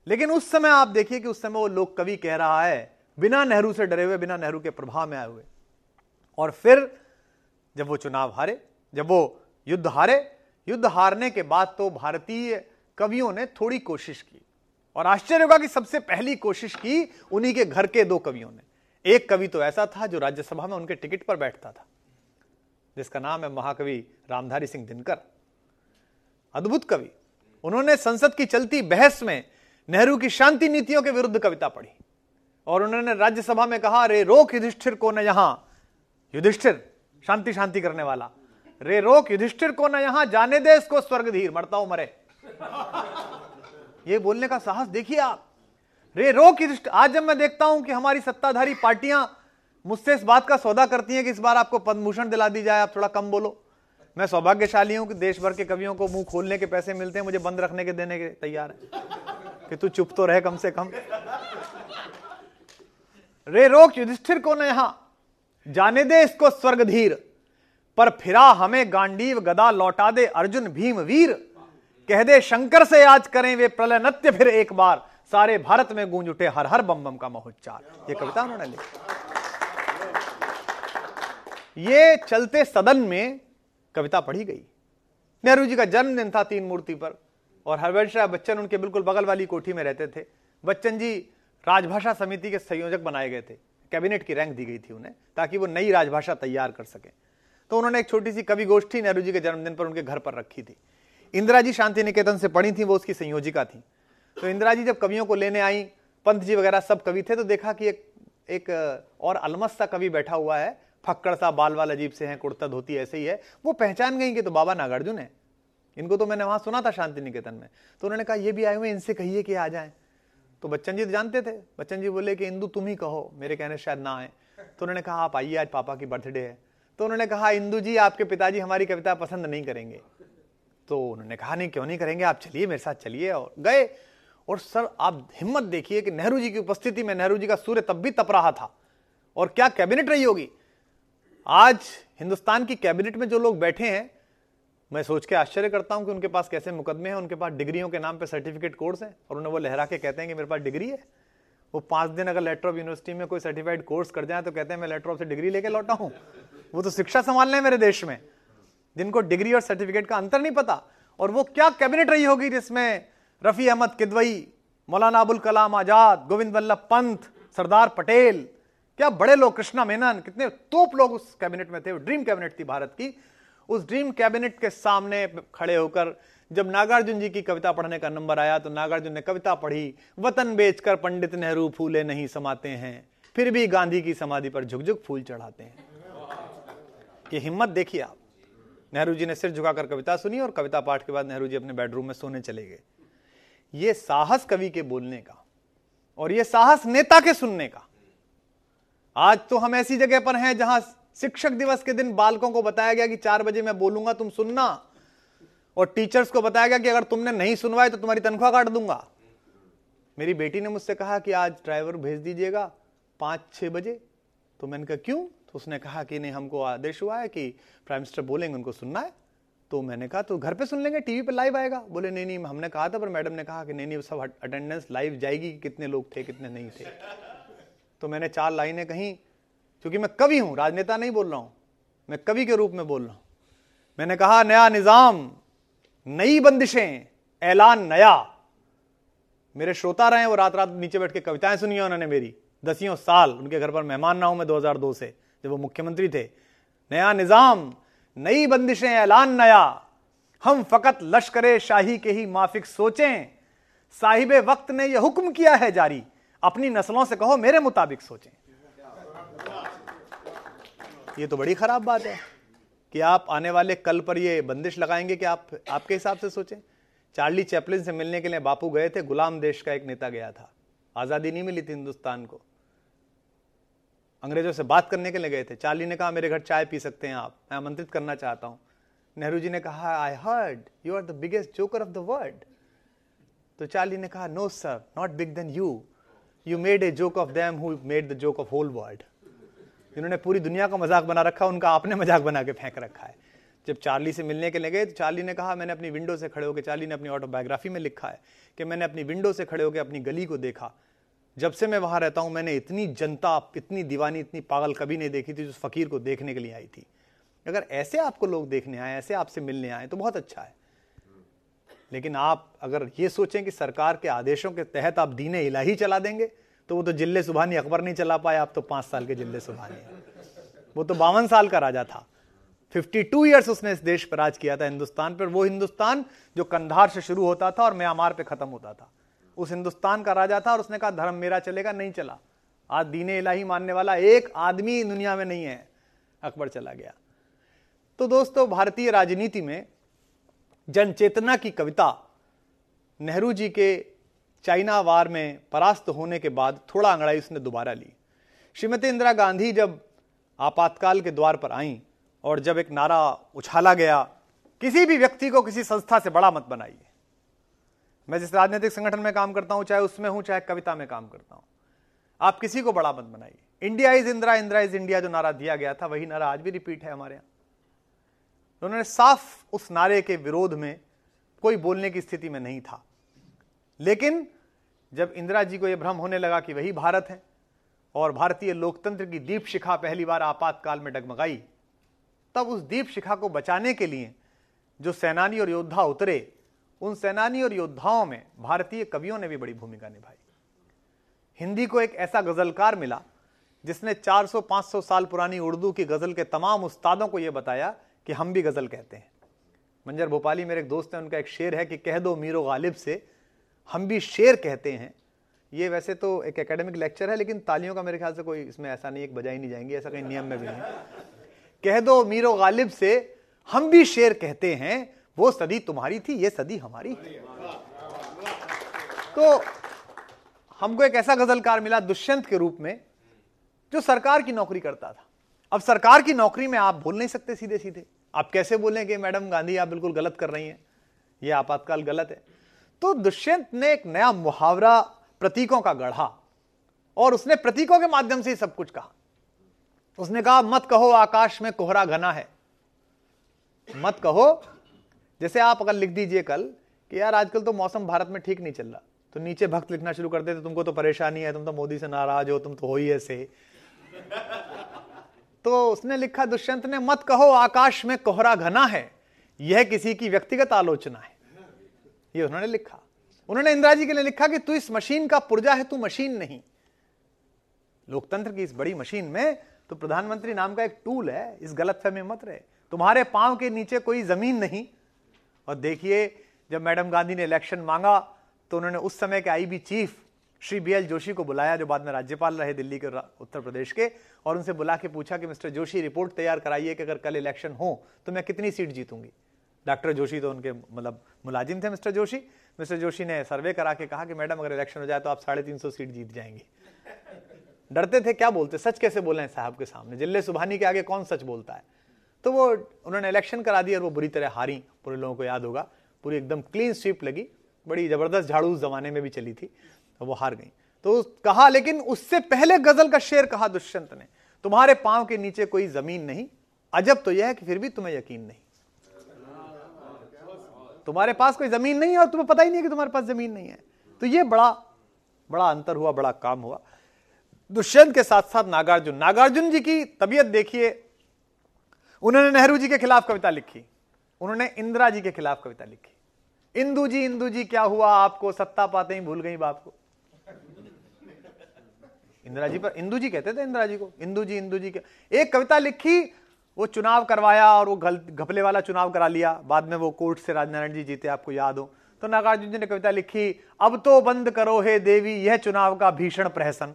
लेकिन उस समय आप देखिए कि उस समय वो लोक कवि कह रहा है, बिना नेहरू से डरे हुए, बिना नेहरू के प्रभाव में आए हुए। और फिर जब वो चुनाव हारे, जब वो युद्ध हारे। युद्ध हारने के बाद तो भारतीय कवियों ने थोड़ी कोशिश की और आश्चर्य होगा कि सबसे पहली कोशिश की उन्हीं के घर के दो कवियों ने। एक कवि तो ऐसा था जो राज्यसभा में उनके टिकट पर बैठता था, जिसका नाम है महाकवि रामधारी सिंह दिनकर। अद्भुत कवि। उन्होंने संसद की चलती बहस में नेहरू की शांति नीतियों के विरुद्ध कविता पढ़ी और उन्होंने राज्यसभा में कहा, अरे रोक युधिष्ठिर को न यहाँ। युधिष्ठिर शांति शांति करने वाला। रे रोक, युधिष्ठिर को न यहाँ जाने दे, इसको स्वर्ग धीर मरता हूँ, मरे। ये बोलने का साहस देखिए आप। रे रोक, युधिष्ठिर, आज जब मैं देखता हूँ कि हमारी सत्ताधारी पार्टियाँ मुझसे इस बात का सौदा करती हैं कि इस बार आपको पद्मभूषण दिला दी जाए, आप थोड़ा कम बोलो। मैं सौभाग्यशाली हूँ कि देश भर के कवियों को मुँह खोलने के पैसे मिलते हैं, मुझे बंद रखने के देने के तैयार है। कि तू चुप तो रहे कम से कम। रे रोक, युधिष्ठिर को न यहाँ जाने दे, इसको स्वर्ग धीर पर फिरा हमें गांडीव गदा लौटा दे अर्जुन भीम वीर। कह दे, शंकर से आज करें वे प्रलय नत्य फिर एक बार। सारे भारत में गूंज उठे हर हर बम बम का महोच्चार। ये कविता उन्होंने लिखी। ये चलते सदन में कविता पढ़ी गई। नेहरू जी का जन्मदिन था तीन मूर्ति पर, और हरवंश राय बच्चन उनके बिल्कुल बगल वाली कोठी में रहते थे। बच्चन जी राजभाषा समिति के संयोजक बनाए गए थे। कैबिनेट की रैंक दी गई थी उन्हें, ताकि वो नई राजभाषा तैयार कर सके। तो उन्होंने एक छोटी सी कवि गोष्ठी नेहरू जी के जन्मदिन पर उनके घर पर रखी थी। इंदिरा जी शांति निकेतन से पढ़ी थी, वो उसकी संयोजिका थी। तो इंदिरा जी जब कवियों को लेने आई, पंत जी वगैरह सब कवि थे तो देखा कि एक एक, और अलमस सा कवि बैठा हुआ है, फक्कड़ सा बाल वाल अजीब से हैं, कुर्ता धोती ऐसे ही है। वो पहचान गई कि तो बाबा नागार्जुन है। इनको तो मैंने वहाँ सुना था शांति निकेतन में। तो उन्होंने कहा, ये भी आए हुए इनसे कहिए कि आ जाए। तो बच्चन जी तो जानते थे। बच्चन जी बोले कि, इंदू, तुम ही कहो, मेरे कहने शायद ना आए। तो उन्होंने कहा, आप आइए, आज पापा की बर्थडे है। तो उन्होंने कहा, इंदू जी, आपके पिताजी हमारी कविता पसंद नहीं करेंगे। तो उन्होंने कहा, नहीं, क्यों नहीं करेंगे? आप चलिए, मेरे साथ चलिए। और गए। और सर, आप हिम्मत देखिए कि नेहरू जी की उपस्थिति में, नेहरू जी का सूर्य तब भी तप रहा था। और क्या कैबिनेट रही होगी? आज हिंदुस्तान की कैबिनेट में जो लोग बैठे हैं, मैं सोच के आश्चर्य करता हूँ कि उनके पास कैसे मुकदमे हैं, उनके पास डिग्रियों के नाम पे सर्टिफिकेट कोर्स हैं और उन्हें वो लहरा के कहते हैं कि मेरे पास डिग्री है। वो पाँच दिन अगर लेटर ऑफ़ यूनिवर्सिटी में कोई सर्टिफाइड कोर्स कर जाए तो कहते हैं, मैं लेटर ऑफ़ से डिग्री लेके लौटा हूँ। वो तो शिक्षा संभाल रहे मेरे देश में। जिनको डिग्री और सर्टिफिकेट का अंतर नहीं पता, और वो क्या कैबिनेट रही होगी जिसमें रफी अहमद किदवई, मौलाना अबुल कलाम आज़ाद, गोविंद वल्लभ पंत, सरदार पटेल, क्या बड़े लोग, कृष्णा मेनन, कितने तोप लोग उस कैबिनेट में थे ड्रीम कैबिनेट थी भारत की। उस ड्रीम कैबिनेट के सामने खड़े होकर जब नागार्जुन जी की कविता पढ़ने का नंबर आया तो नागार्जुन ने कविता पढ़ी, वतन बेचकर पंडित नेहरू फूले नहीं समाते हैं, फिर भी गांधी की समाधि पर झुक झुक फूल चढ़ाते हैं। ये हिम्मत देखिए आप। नेहरू जी ने सिर झुकाकर कविता सुनी और कविता पाठ के बाद नेहरू जी अपने बेडरूम में सोने चले गए। ये साहस कवि के बोलने का और ये साहस नेता के सुनने का। आज तो हम ऐसी जगह पर हैं जहाँ शिक्षक दिवस के दिन बालकों को बताया गया कि चार बजे मैं बोलूँगा, तुम सुनना। और टीचर्स को बताया गया कि अगर तुमने नहीं सुनवाए तो तुम्हारी तनख्वाह काट दूँगा। मेरी बेटी ने मुझसे कहा कि आज ड्राइवर भेज दीजिएगा पाँच छह बजे। तो मैंने कहा, क्यों? तो उसने कहा कि नहीं, हमको आदेश हुआ है कि प्राइम मिनिस्टर बोलेंगे, उनको सुनना है। तो मैंने कहा तो घर पे सुन लेंगे टीवी पे लाइव आएगा? बोले, नहीं नहीं, हमने कहा था, पर मैडम ने कहा कि नहीं नहीं, सब अटेंडेंस लाइव जाएगी, कितने लोग थे, कितने नहीं थे? तो मैंने चार लाइनें कहीं, क्योंकि मैं कवि हूँ, राजनेता नहीं बोल रहा हूँ, मैं कवि के रूप में बोल रहा हूँ। मैंने कहा, नया निज़ाम नई बंदिशें, ऐलान नया। मेरे श्रोता रहे वो रात रात नीचे बैठ के कविताएँ सुनी उन्होंने मेरी। दसियों साल, उनके घर पर मेहमान ना हूँ मैं 2002 से, जब वो मुख्यमंत्री थे। नया निज़ाम, नई बंदिशें, ऐलान नया। हम फकत लश्कर शाही के ही माफिक सोचें। साहिब वक्त ने यह हुक्म किया है जारी। अपनी नस्लों से कहो, मेरे मुताबिक सोचें। ये तो बड़ी खराब बात है। कि आप आने वाले कल पर ये बंदिश लगाएँगे कि आप, आपके हिसाब से सोचें। चार्ली चैपलिन से मिलने के लिए बापू गए थे, गुलाम देश का एक नेता गया था। आज़ादी नहीं मिली थी हिंदुस्तान को। अंग्रेज़ों से बात करने के लिए गए थे। चार्ली ने कहा, मेरे घर चाय पी सकते हैं आप। मैं आमंत्रित करना चाहता हूँ। नेहरू जी ने कहा I heard you are the biggest joker of the world तो चार्ली ने कहा no sir not big than you you made a joke of them who made the joke of whole world जिन्होंने पूरी दुनिया का मज़ाक बना रखा, उनका आपने मज़ाक बना के फेंक रखा है। जब चार्ली से मिलने के लिए गए तो चार्ली ने कहा, मैंने अपनी विंडो से खड़े होकर चार्ली ने अपनी ऑटोबायोग्राफी में लिखा है कि मैंने अपनी विंडो से खड़े होकर अपनी गली को देखा। जब से मैं वहाँ रहता हूँ, मैंने इतनी जनता, इतनी दीवानी, इतनी पागल कभी नहीं देखी थी जो फकीर को देखने के लिए आई थी। अगर ऐसे आपको लोग देखने आए, ऐसे आपसे मिलने आए तो बहुत अच्छा है। लेकिन आप अगर ये सोचें कि सरकार के आदेशों के तहत आप दीने इलाही चला देंगे तो वो तो ज़िले सुबहानी अकबर नहीं चला पाए, आप तो पाँच साल के ज़िले सुबहानी वो तो बावन साल का राजा था। 52 इयर्स उसने इस देश पर राज किया था, हिंदुस्तान पर। वो हिंदुस्तान जो कंधार से शुरू होता था और म्यांमार पे खत्म होता था। उस हिंदुस्तान का राजा था और उसने कहा, धर्म मेरा चलेगा, नहीं चला। आज दीने इलाही मानने वाला एक आदमी दुनिया में नहीं है। अकबर चला गया। तो दोस्तों, भारतीय राजनीति में जन चेतना की कविता नेहरू जी के चाइना वार में परास्त होने के बाद थोड़ा अंगड़ाई उसने दोबारा ली। श्रीमती इंदिरा गांधी जब आपातकाल के द्वार पर आई और जब एक नारा उछाला गया, किसी भी व्यक्ति को किसी संस्था से बड़ा मत बनाइए। मैं जिस राजनीतिक संगठन में काम करता हूँ, चाहे उसमें हूँ, चाहे कविता में काम करता हूँ, आप किसी को बड़ा मत बनाइए। India is Indira Indira is India, जो नारा दिया गया था, वही नारा आज भी रिपीट है हमारे यहाँ। उन्होंने साफ़ उस नारे के विरोध में कोई बोलने की स्थिति में नहीं था। लेकिन जब इंदिरा जी को यह भ्रम होने लगा कि वही भारत है और भारतीय लोकतंत्र की दीप शिखा पहली बार आपातकाल में डगमगाई, तब उस दीप शिखा को बचाने के लिए जो सेनानी और योद्धा उतरे, उन सेनानी और योद्धाओं में भारतीय कवियों ने भी बड़ी भूमिका निभाई। हिंदी को एक ऐसा गजलकार मिला जिसने 400-500 साल पुरानी उर्दू की गज़ल के तमाम उस्तादों को यह बताया कि हम भी गज़ल कहते हैं। मंजर भोपाली मेरे एक दोस्त है, उनका एक शेर है कि कह दो मीरो गालिब से हम भी शेर कहते हैं। ये वैसे तो एक एकेडमिक लेक्चर है, लेकिन तालियों का मेरे ख्याल से कोई इसमें ऐसा नहीं, एक बजाई नहीं जाएँगी, ऐसा कहीं नियम में भी नहीं। कह दो मीरो गालिब से, हम भी शेर कहते हैं, वो सदी तुम्हारी थी, ये सदी हमारी तो हमको एक ऐसा गजलकार मिला दुष्यंत के रूप में, जो सरकार की नौकरी करता था। अब सरकार की नौकरी में आप बोल नहीं सकते सीधे सीधे आप कैसे बोलें कि मैडम गांधी, आप बिल्कुल गलत कर रही हैं। ये आपातकाल गलत है। तो दुष्यंत ने एक नया मुहावरा प्रतीकों का गढ़ा और उसने प्रतीकों के माध्यम से ही सब कुछ कहा। उसने कहा, मत कहो आकाश में कोहरा घना है। मत कहो, जैसे आप अगर लिख दीजिए कल कि यार आजकल तो मौसम भारत में ठीक नहीं चल रहा तो नीचे भक्त लिखना शुरू कर देते, तुमको तो परेशानी है, तुम तो मोदी से नाराज़ हो, तुम तो हो ही ऐसे। तो उसने लिखा, दुष्यंत ने, मत कहो आकाश में कोहरा घना है, यह किसी की व्यक्तिगत आलोचना है। ये उन्होंने लिखा। उन्होंने इंदिरा जी के लिए लिखा कि तू इस मशीन का पुर्जा है, तू मशीन नहीं। लोकतंत्र की इस बड़ी मशीन में तो प्रधानमंत्री नाम का एक टूल है, इस गलत फहमी मत रहे। तुम्हारे पाँव के नीचे कोई ज़मीन नहीं। और देखिए, जब मैडम गांधी ने इलेक्शन मांगा तो उन्होंने उस समय के IB chief Shri B L Joshi को बुलाया, जो बाद में राज्यपाल रहे दिल्ली के उत्तर प्रदेश के, और उनसे बुला के पूछा कि, मिस्टर जोशी, रिपोर्ट तैयार कराइए कि अगर कल इलेक्शन हो तो मैं कितनी सीट जीतूँगी? डॉक्टर जोशी तो उनके मतलब मुलाजिम थे मिस्टर जोशी। मिस्टर जोशी ने सर्वे करा के कहा कि मैडम, अगर इलेक्शन हो जाए तो आप साढ़े तीन सौ सीट जीत जाएँगे। डरते थे, क्या बोलते? सच कैसे बोले हैं साहब के सामने? ज़िले सुबहानी के आगे कौन सच बोलता है? तो वो, उन्होंने इलेक्शन करा दिया और वो बुरी तरह हारी। पूरे लोगों को याद होगा। पूरी एकदम क्लीन स्वीप लगी। बड़ी ज़बरदस्त झाड़ू उस जमाने में भी चली थी तो वो हार गई। तो कहा, लेकिन उससे पहले गज़ल का शेर कहा दुष्यंत ने, तुम्हारे पाँव के नीचे कोई ज़मीन नहीं। अजब तो यह है कि फिर भी तुम्हें यकीन नहीं। तुम्हारे पास कोई ज़मीन नहीं है और तुम्हें पता ही नहीं है कि तुम्हारे पास ज़मीन नहीं है। तो ये बड़ा बड़ा अंतर हुआ, बड़ा काम हुआ। दुष्यंत के साथ साथ नागार्जुन। नागार्जुन जी की तबीयत देखिए, उन्होंने नेहरू जी के खिलाफ कविता लिखी। उन्होंने इंदिरा जी के खिलाफ कविता लिखी। इंदू जी इंदू जी, क्या हुआ? आपको सत्ता पाते ही भूल गई बाप को। इंदिरा जी पर, इंदू जी कहते थे इंदिरा जी को। इंदू जी इंदू जी क्या एक कविता लिखी वो चुनाव करवाया और वो घपले वाला चुनाव करा लिया। बाद में वो कोर्ट से राजनारायण जी जीते, आपको याद हो। तो नागार्जुन जी ने कविता लिखी, अब तो बंद करो हे देवी, यह चुनाव का भीषण प्रहसन।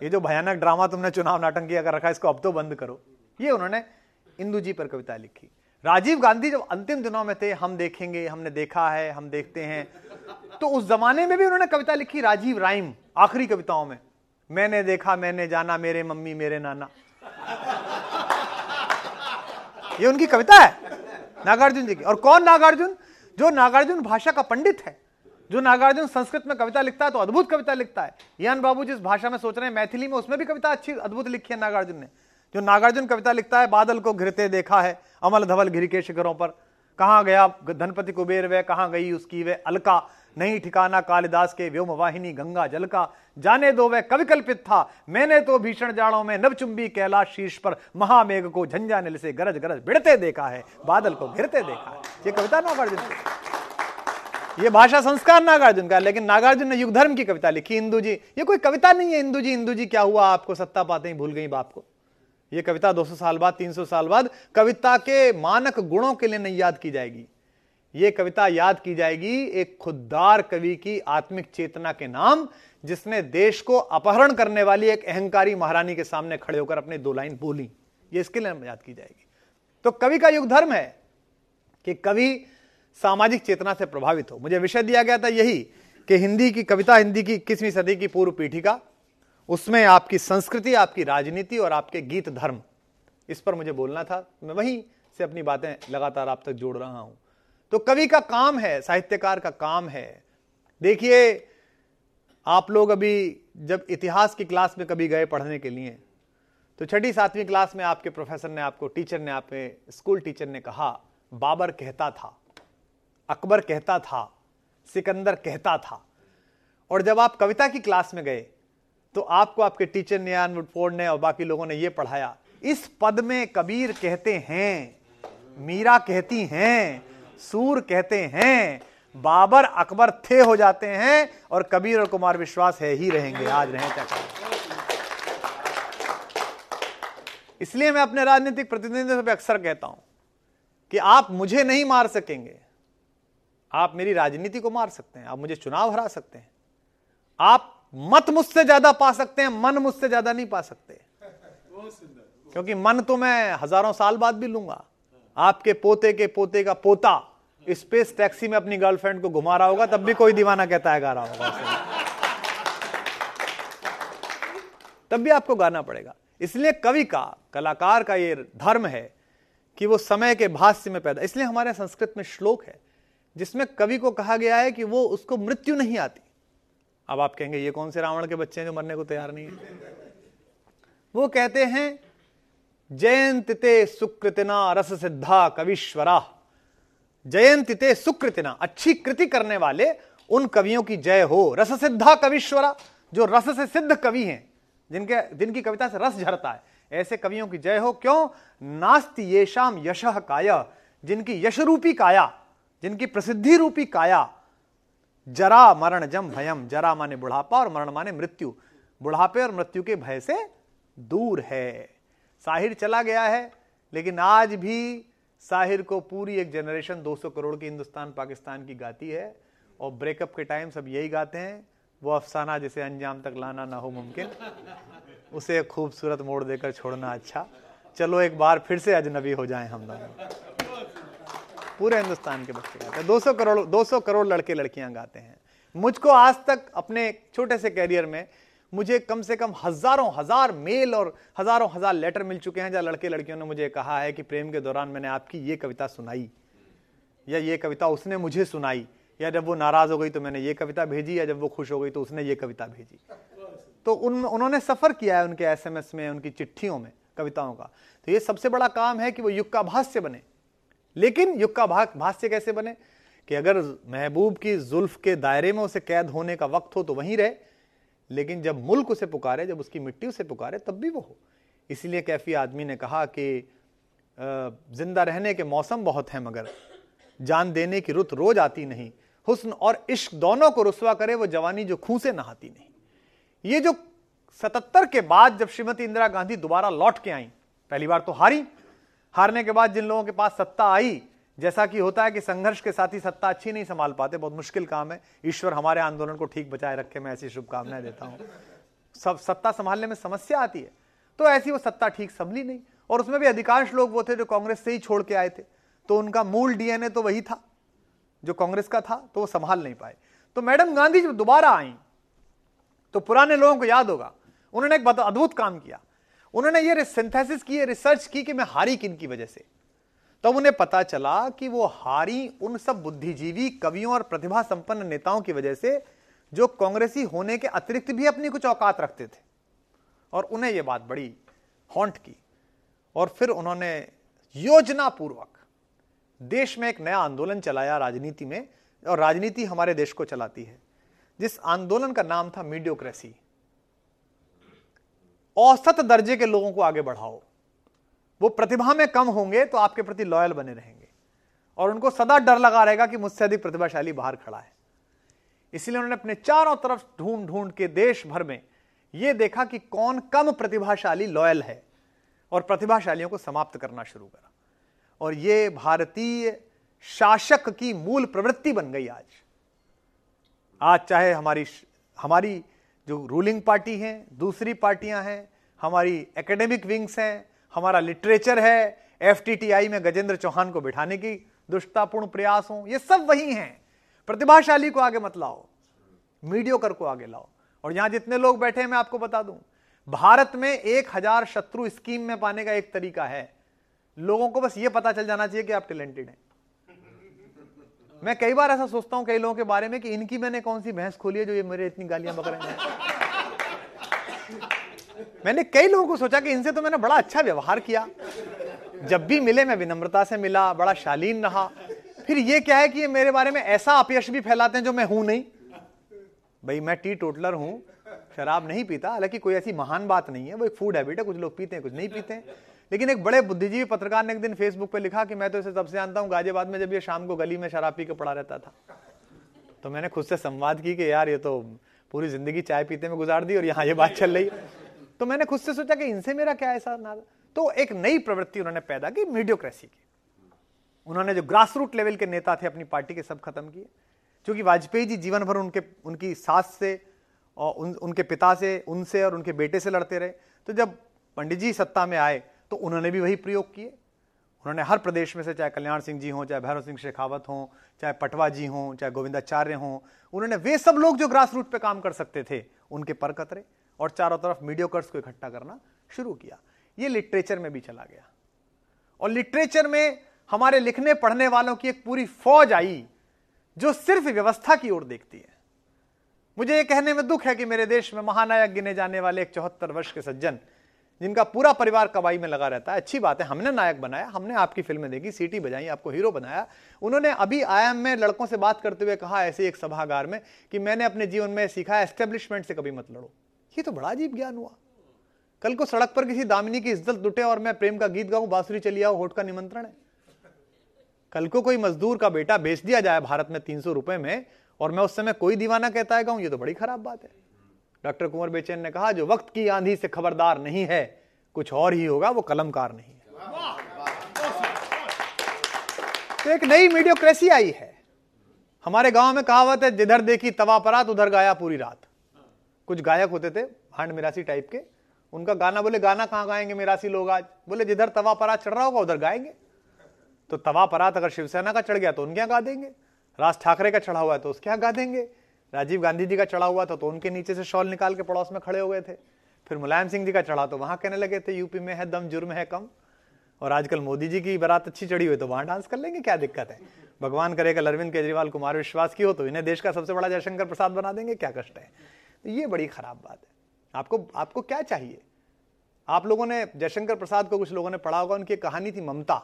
ये जो भयानक ड्रामा तुमने चुनाव नाटंकी कर रखा, इसको अब तो बंद करो। ये उन्होंने इंदू जी पर कविता लिखी। राजीव गांधी जब अंतिम दिनों में थे, हम देखेंगे, हमने देखा है, हम देखते हैं। तो उस जमाने में भी उन्होंने कविता लिखी, राजीव राइम, आखिरी कविताओं में। मैंने देखा, मैंने जाना, मेरे मम्मी, मेरे नाना। ये उनकी कविता है, नागार्जुन जी की। और कौन नागार्जुन? जो नागार्जुन भाषा का पंडित है, जो नागार्जुन संस्कृत में कविता लिखता है तो अद्भुत कविता लिखता है। यान बाबू जिस भाषा में सोच रहे हैं, मैथिली में, उसमें भी कविता अच्छी अद्भुत लिखी है नागार्जुन ने। जो नागार्जुन कविता लिखता है, बादल को घिरते देखा है, अमल धवल घिर के शिखरों पर। कहा गया धनपति कुबेर वे, कहा गई उसकी वे अलका? नहीं, ठिकाना कालिदास के व्योम वाहिनी गंगा जल का। जाने दो वह कविकल्पित था। मैंने तो भीषण जाड़ों में नवचुंबी कैलाश शीर्ष पर महामेघ को झंझा निल से गरज गरज बिड़ते देखा है, बादल को घिरते देखा है। ये कविता नागार्जुन की ये भाषा संस्कार नागार्जुन का लेकिन नागार्जुन ने युग धर्म की कविता लिखी। इंदू जी, ये कोई कविता नहीं है, इंदू जी इंदू जी, क्या हुआ? आपको सत्ता पाते ही भूल गई बाप को। ये कविता 200 साल बाद 300 साल बाद कविता के मानक गुणों के लिए नहीं याद की जाएगी। ये कविता याद की जाएगी एक खुददार कवि की आत्मिक चेतना के नाम, जिसने देश को अपहरण करने वाली एक अहंकारी महारानी के सामने खड़े होकर अपनी दो लाइन बोली। ये इसके लिए याद की जाएगी। तो कवि का युग धर्म है कि कवि सामाजिक चेतना से प्रभावित हो। मुझे विषय दिया गया था यही कि हिंदी की कविता हिंदी की इक्कीसवीं सदी की पूर्व पीढ़ी का, उसमें आपकी संस्कृति, आपकी राजनीति और आपके गीत धर्म। इस पर मुझे बोलना था। मैं वहीं से अपनी बातें लगातार आप तक जोड़ रहा हूँ। तो कवि का काम है, साहित्यकार का काम है। देखिए, आप लोग अभी जब इतिहास की क्लास में कभी गए पढ़ने के लिए तो छठी, सातवीं क्लास में आपके प्रोफेसर ने आपको, टीचर ने आपके, स्कूल टीचर ने कहा, बाबर कहता था, अकबर कहता था, सिकंदर कहता था। और जब आप कविता की क्लास में गए तो आपको आपके टीचर ने वुडफोर्ड ने और बाकी लोगों ने यह पढ़ाया, इस पद में कबीर कहते हैं, मीरा कहती हैं सूर कहते हैं बाबर अकबर थे हो जाते हैं और कबीर और कुमार विश्वास है ही रहेंगे आज रहें क्या इसलिए मैं अपने राजनीतिक प्रतिनिधित्व पे अक्सर कहता हूँ कि आप मुझे नहीं मार सकेंगे आप मेरी राजनीति को मार सकते हैं आप मुझे चुनाव हरा सकते हैं आप मत मुझसे ज़्यादा पा सकते हैं मन मुझसे ज़्यादा नहीं पा सकते। क्योंकि मन तो मैं हज़ारों साल बाद भी लूँगा। आपके पोते के पोते का पोता स्पेस टैक्सी में अपनी गर्लफ्रेंड को घुमा रहा होगा, तब भी कोई दीवाना कहता है, गा रहा होगा तब भी आपको गाना पड़ेगा। इसलिए कवि का, कलाकार का ये धर्म है कि वो समय के भाष्य में पैदा, इसलिए हमारे संस्कृत में श्लोक है, जिसमें कवि को कहा गया है कि वो उसको मृत्यु नहीं आती। अब आप कहेंगे, ये कौन से रावण के बच्चे हैं जो मरने को तैयार नहीं है? वो कहते हैं जयंत ते सुकृतना रस सिद्धा कविश्वरा। जयंत ते सुकृतिना, अच्छी कृति करने वाले उन कवियों की जय हो। रस सिद्धा कविश्वरा, जो रस से सिद्ध कवि हैं, जिनके, जिनकी कविता से रस झरता है। ऐसे कवियों की जय हो क्यों? नास्ति ये शाम यश काया, जिनकी यश रूपी काया, जिनकी प्रसिद्धि रूपी काया। जरा मरण जम भयम, जरा माने बुढ़ापा और मरण माने मृत्यु। बुढ़ापे और मृत्यु के भय से दूर है। साहिर चला गया है, लेकिन आज भी साहिर को पूरी एक जनरेशन 200 करोड़ की हिंदुस्तान, पाकिस्तान की गाती है। और ब्रेकअप के टाइम सब यही गाते हैं। वो अफसाना जिसे अंजाम तक लाना ना हो मुमकिन, उसे खूबसूरत मोड़ देकर छोड़ना अच्छा। चलो एक बार फिर से अजनबी हो जाएँ हम दोनों। पूरे हिंदुस्तान के बच्चे गाते हैं। 200 करोड़ 200 करोड़ लड़के लड़कियाँ गाते हैं। मुझको आज तक अपने छोटे से कैरियर में मुझे कम से कम हज़ारों, हज़ार मेल और हज़ारों, हज़ार लेटर मिल चुके हैं जहाँ लड़के लड़कियों ने मुझे कहा है कि प्रेम के दौरान मैंने आपकी ये कविता सुनाई। या ये कविता उसने मुझे सुनाई। या जब वो नाराज़ हो गई तो मैंने ये कविता भेजी। या जब वो खुश हो गई तो उसने ये कविता भेजी। तो उन, उन्होंने सफ़र किया है उनके एसएमएस में, उनकी चिट्ठियों में कविताओं का। तो ये सबसे बड़ा काम है कि वो युग का भाष्य बने। लेकिन युग का भाष्य कैसे बने? कि अगर महबूब की जुल्फ के दायरे में उसे कैद होने का वक्त हो तो वहीं रहे। लेकिन जब मुल्क उसे पुकारे, जब उसकी मिट्टी उसे पुकारे, तब भी वो हो। इसीलिए कैफी आदमी ने कहा कि ज़िंदा रहने के मौसम बहुत हैं, मगर जान देने की रुत रोज आती नहीं। हुस्न और इश्क दोनों को रुसवा करे, वो जवानी जो खूं से नहाती नहीं। ये जो सतहत्तर के बाद जब श्रीमती इंदिरा गांधी दोबारा लौट के आई, पहली बार तो हारी। हारने के बाद जिन लोगों के पास सत्ता आई जैसा कि होता है कि संघर्ष के साथ ही सत्ता अच्छी नहीं संभाल पाते, बहुत मुश्किल काम है। ईश्वर हमारे आंदोलन को ठीक बचाए रखे, मैं ऐसी शुभकामनाएँ देता हूँ। सब सत्ता संभालने में समस्या आती है तो ऐसी वो सत्ता ठीक संभली नहीं। और उसमें भी अधिकांश लोग वो थे जो कांग्रेस से ही छोड़ के आए थे। तो उनका मूल डीएनए तो वही था, जो कांग्रेस का था तो वो संभाल नहीं पाए। तो मैडम गांधी जब दोबारा आई तो पुराने लोगों को याद होगा, उन्होंने एक अद्भुत काम किया। उन्होंने ये सिंथेसिस की रिसर्च की कि मैं हारी किन की वजह से। तब उन्हें पता चला कि वो हारी उन सब बुद्धिजीवी, कवियों और प्रतिभा संपन्न नेताओं की वजह से जो कांग्रेसी होने के अतिरिक्त भी अपनी कुछ औकात रखते थे। और उन्हें यह बात बड़ी हॉन्ट की। और फिर उन्होंने योजना पूर्वक देश में एक नया आंदोलन चलाया राजनीति में, और राजनीति हमारे देश को चलाती है। जिस आंदोलन का नाम था मीडियोक्रेसी। औसत दर्जे के लोगों को आगे बढ़ाओ। वो प्रतिभा में कम होंगे तो आपके प्रति लॉयल बने रहेंगे। और उनको सदा डर लगा रहेगा कि मुझसे अधिक प्रतिभाशाली बाहर खड़ा है। इसलिए उन्होंने अपने चारों तरफ़ ढूंढ ढूंढ के देश भर में यह देखा कि कौन कम प्रतिभाशाली लॉयल है और प्रतिभाशालियों को समाप्त करना शुरू करा। और ये भारतीय शासक की मूल प्रवृत्ति बन गई आज। आज चाहे हमारी हमारी जो रूलिंग पार्टी है, दूसरी पार्टियाँ हैं, हमारी एकेडमिक विंग्स हैं हमारा लिटरेचर है एफटीटीआई में गजेंद्र चौहान को बिठाने की। दुष्टतापूर्ण प्रयास हो ये सब वही हैं। प्रतिभाशाली को आगे मत लाओ, मीडियोकर को आगे लाओ। और यहाँ जितने लोग बैठे हैं, मैं आपको बता दूँ, भारत में एक हज़ार शत्रु स्कीम में पाने का एक तरीका है। लोगों को बस ये पता चल जाना चाहिए कि आप टैलेंटेड हैं। मैं कई बार ऐसा सोचता हूँ कई लोगों के बारे में कि इनकी मैंने कौन सी भैंस खोली है जो ये मेरे इतनी गालियाँ बक रहे हैं? मैंने कई लोगों को सोचा कि इनसे तो मैंने बड़ा अच्छा व्यवहार किया। जब भी मिले, मैं विनम्रता से मिला, बड़ा शालीन रहा। फिर ये क्या है कि ये मेरे बारे में ऐसा अपयश भी फैलाते हैं जो मैं हूँ नहीं। भाई, मैं टी टोटलर हूँ, शराब नहीं पीता, हालाँकि कोई ऐसी महान बात नहीं है। वो एक फ़ूड हैबिट है, कुछ लोग पीते हैं, कुछ नहीं पीते हैं। लेकिन एक बड़े बुद्धिजीवी पत्रकार ने एक दिन फेसबुक पे लिखा कि मैं तो इसे सबसे जानता हूँ, गाजियाबाद में जब ये शाम को गली में शराब पी के पड़ा रहता था। तो मैंने खुद से संवाद की कि यार, ये तो पूरी ज़िंदगी चाय पीते में गुजार दी और यहाँ ये बात चल रही तो मैंने खुद से सोचा कि इनसे मेरा क्या ऐसा ना तो एक नई प्रवृत्ति उन्होंने पैदा की मीडियोक्रेसी की। उन्होंने जो ग्रास रूट लेवल के नेता थे अपनी पार्टी के सब खत्म किए क्योंकि वाजपेयी जी जीवन भर उनके उनकी सास से और उन, उनके पिता से उनसे और उनके बेटे से लड़ते रहे। तो जब पंडित जी सत्ता में आए तो उन्होंने भी वही प्रयोग किए। उन्होंने हर प्रदेश में से चाहे कल्याण सिंह जी हों चाहे भैरव सिंह शेखावत हों चाहे पटवा जी हों चाहे गोविंदाचार्य हों उन्होंने वे सब लोग जो ग्रास रूट पे काम कर सकते थे उनके पर कतरे। और चारों तरफ़ मीडियोकर्स को इकट्ठा करना शुरू किया। ये लिटरेचर में भी चला गया। और लिटरेचर में हमारे लिखने, पढ़ने वालों की एक पूरी फौज आई, जो सिर्फ़ व्यवस्था की ओर देखती है। मुझे यह कहने में दुख है कि मेरे देश में महानायक गिने जाने वाले एक चौहत्तर वर्ष के सज्जन, जिनका पूरा परिवार कबाई में लगा रहता है, अच्छी बात है, हमने नायक बनाया, हमने आपकी फ़िल्में देखी, सीटी बजाई, आपको हीरो बनाया। उन्होंने अभी आईएम में लड़कों से बात करते हुए कहा ऐसे एक सभागार में कि मैंने अपने जीवन में सीखा एस्टेब्लिशमेंट से कभी मत लड़ो। ये तो बड़ा अजीब ज्ञान हुआ। कल को सड़क पर किसी दामिनी की इज़्ज़त लुटे और मैं प्रेम का गीत गाऊं, बांसुरी चली आओ होट का निमंत्रण है। कल को कोई मजदूर का बेटा बेच दिया जाए भारत में तीन सौ रुपए में और मैं उस समय कोई दीवाना कहता है गाऊं, ये तो बड़ी खराब बात है। डॉक्टर कुंवर बेचैन ने कहा, जो वक्त की आंधी से खबरदार नहीं है, कुछ और ही होगा, वो कलमकार नहीं है। तो एक नई मीडियोक्रेसी आई है। हमारे गाँव में कहावत है, जिधर देखी तवा परात, उधर गाया पूरी रात। कुछ गायक होते थे हांड मिरासी टाइप के। उनका गाना बोले, गाना कहाँ गाएँगे मिरासी लोग आज? बोले, जिधर तवा परात चढ़ रहा होगा, उधर गाएँगे। तो तवा परात अगर शिवसेना का चढ़ गया तो उनके यहाँ गा देंगे। राज ठाकरे का चढ़ा हुआ है तो उसके यहाँ गा देंगे। राजीव गांधी जी का चढ़ा हुआ था तो उनके नीचे से शॉल निकाल के पड़ोस में खड़े हो गए थे। फिर मुलायम सिंह जी का चढ़ा तो वहाँ कहने लगे थे, यूपी में है दम, जुर्म है कम। और आजकल मोदी जी की बारात अच्छी चढ़ी हुई तो वहाँ डांस कर लेंगे, क्या दिक्कत है? भगवान करेगा अरविंद केजरीवाल, कुमार विश्वास की हो तो इन्हें देश का सबसे बड़ा जयशंकर प्रसाद बना देंगे, क्या कष्ट है? तो ये बड़ी खराब बात है। आपको आपको क्या चाहिए? आप लोगों ने, जयशंकर प्रसाद को कुछ लोगों ने पढ़ा होगा, उनकी कहानी थी ममता।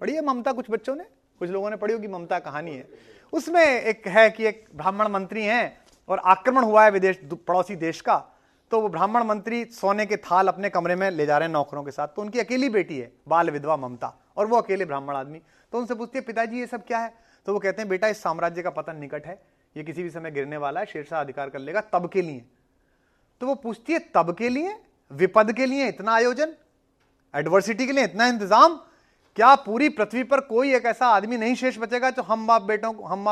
पढ़ी है ममता कुछ बच्चों ने? कुछ लोगों ने पढ़ी होगी ममता कहानी है। उसमें एक है कि एक ब्राह्मण मंत्री हैं और आक्रमण हुआ है विदेश पड़ोसी देश का। तो वो ब्राह्मण मंत्री सोने के थाल अपने कमरे में ले जा रहे हैं नौकरों के साथ। तो उनकी अकेली बेटी है, बाल विधवा ममता, और वो अकेले ब्राह्मण आदमी। तो उनसे पूछती है, पिताजी, ये सब क्या है? तो वो कहते हैं, बेटा, इस साम्राज्य का पतन निकट है। ये किसी भी समय गिरने वाला है शेरशाह अधिकार कर लेगा तब के लिए। तो वो पूछती है, तब के लिए? विपद के लिए इतना आयोजन? एडवर्सिटी के लिए इतना इंतज़ाम? क्या पूरी पृथ्वी पर कोई एक ऐसा आदमी नहीं शेष बचेगा जो हम बाप बेटों को, हम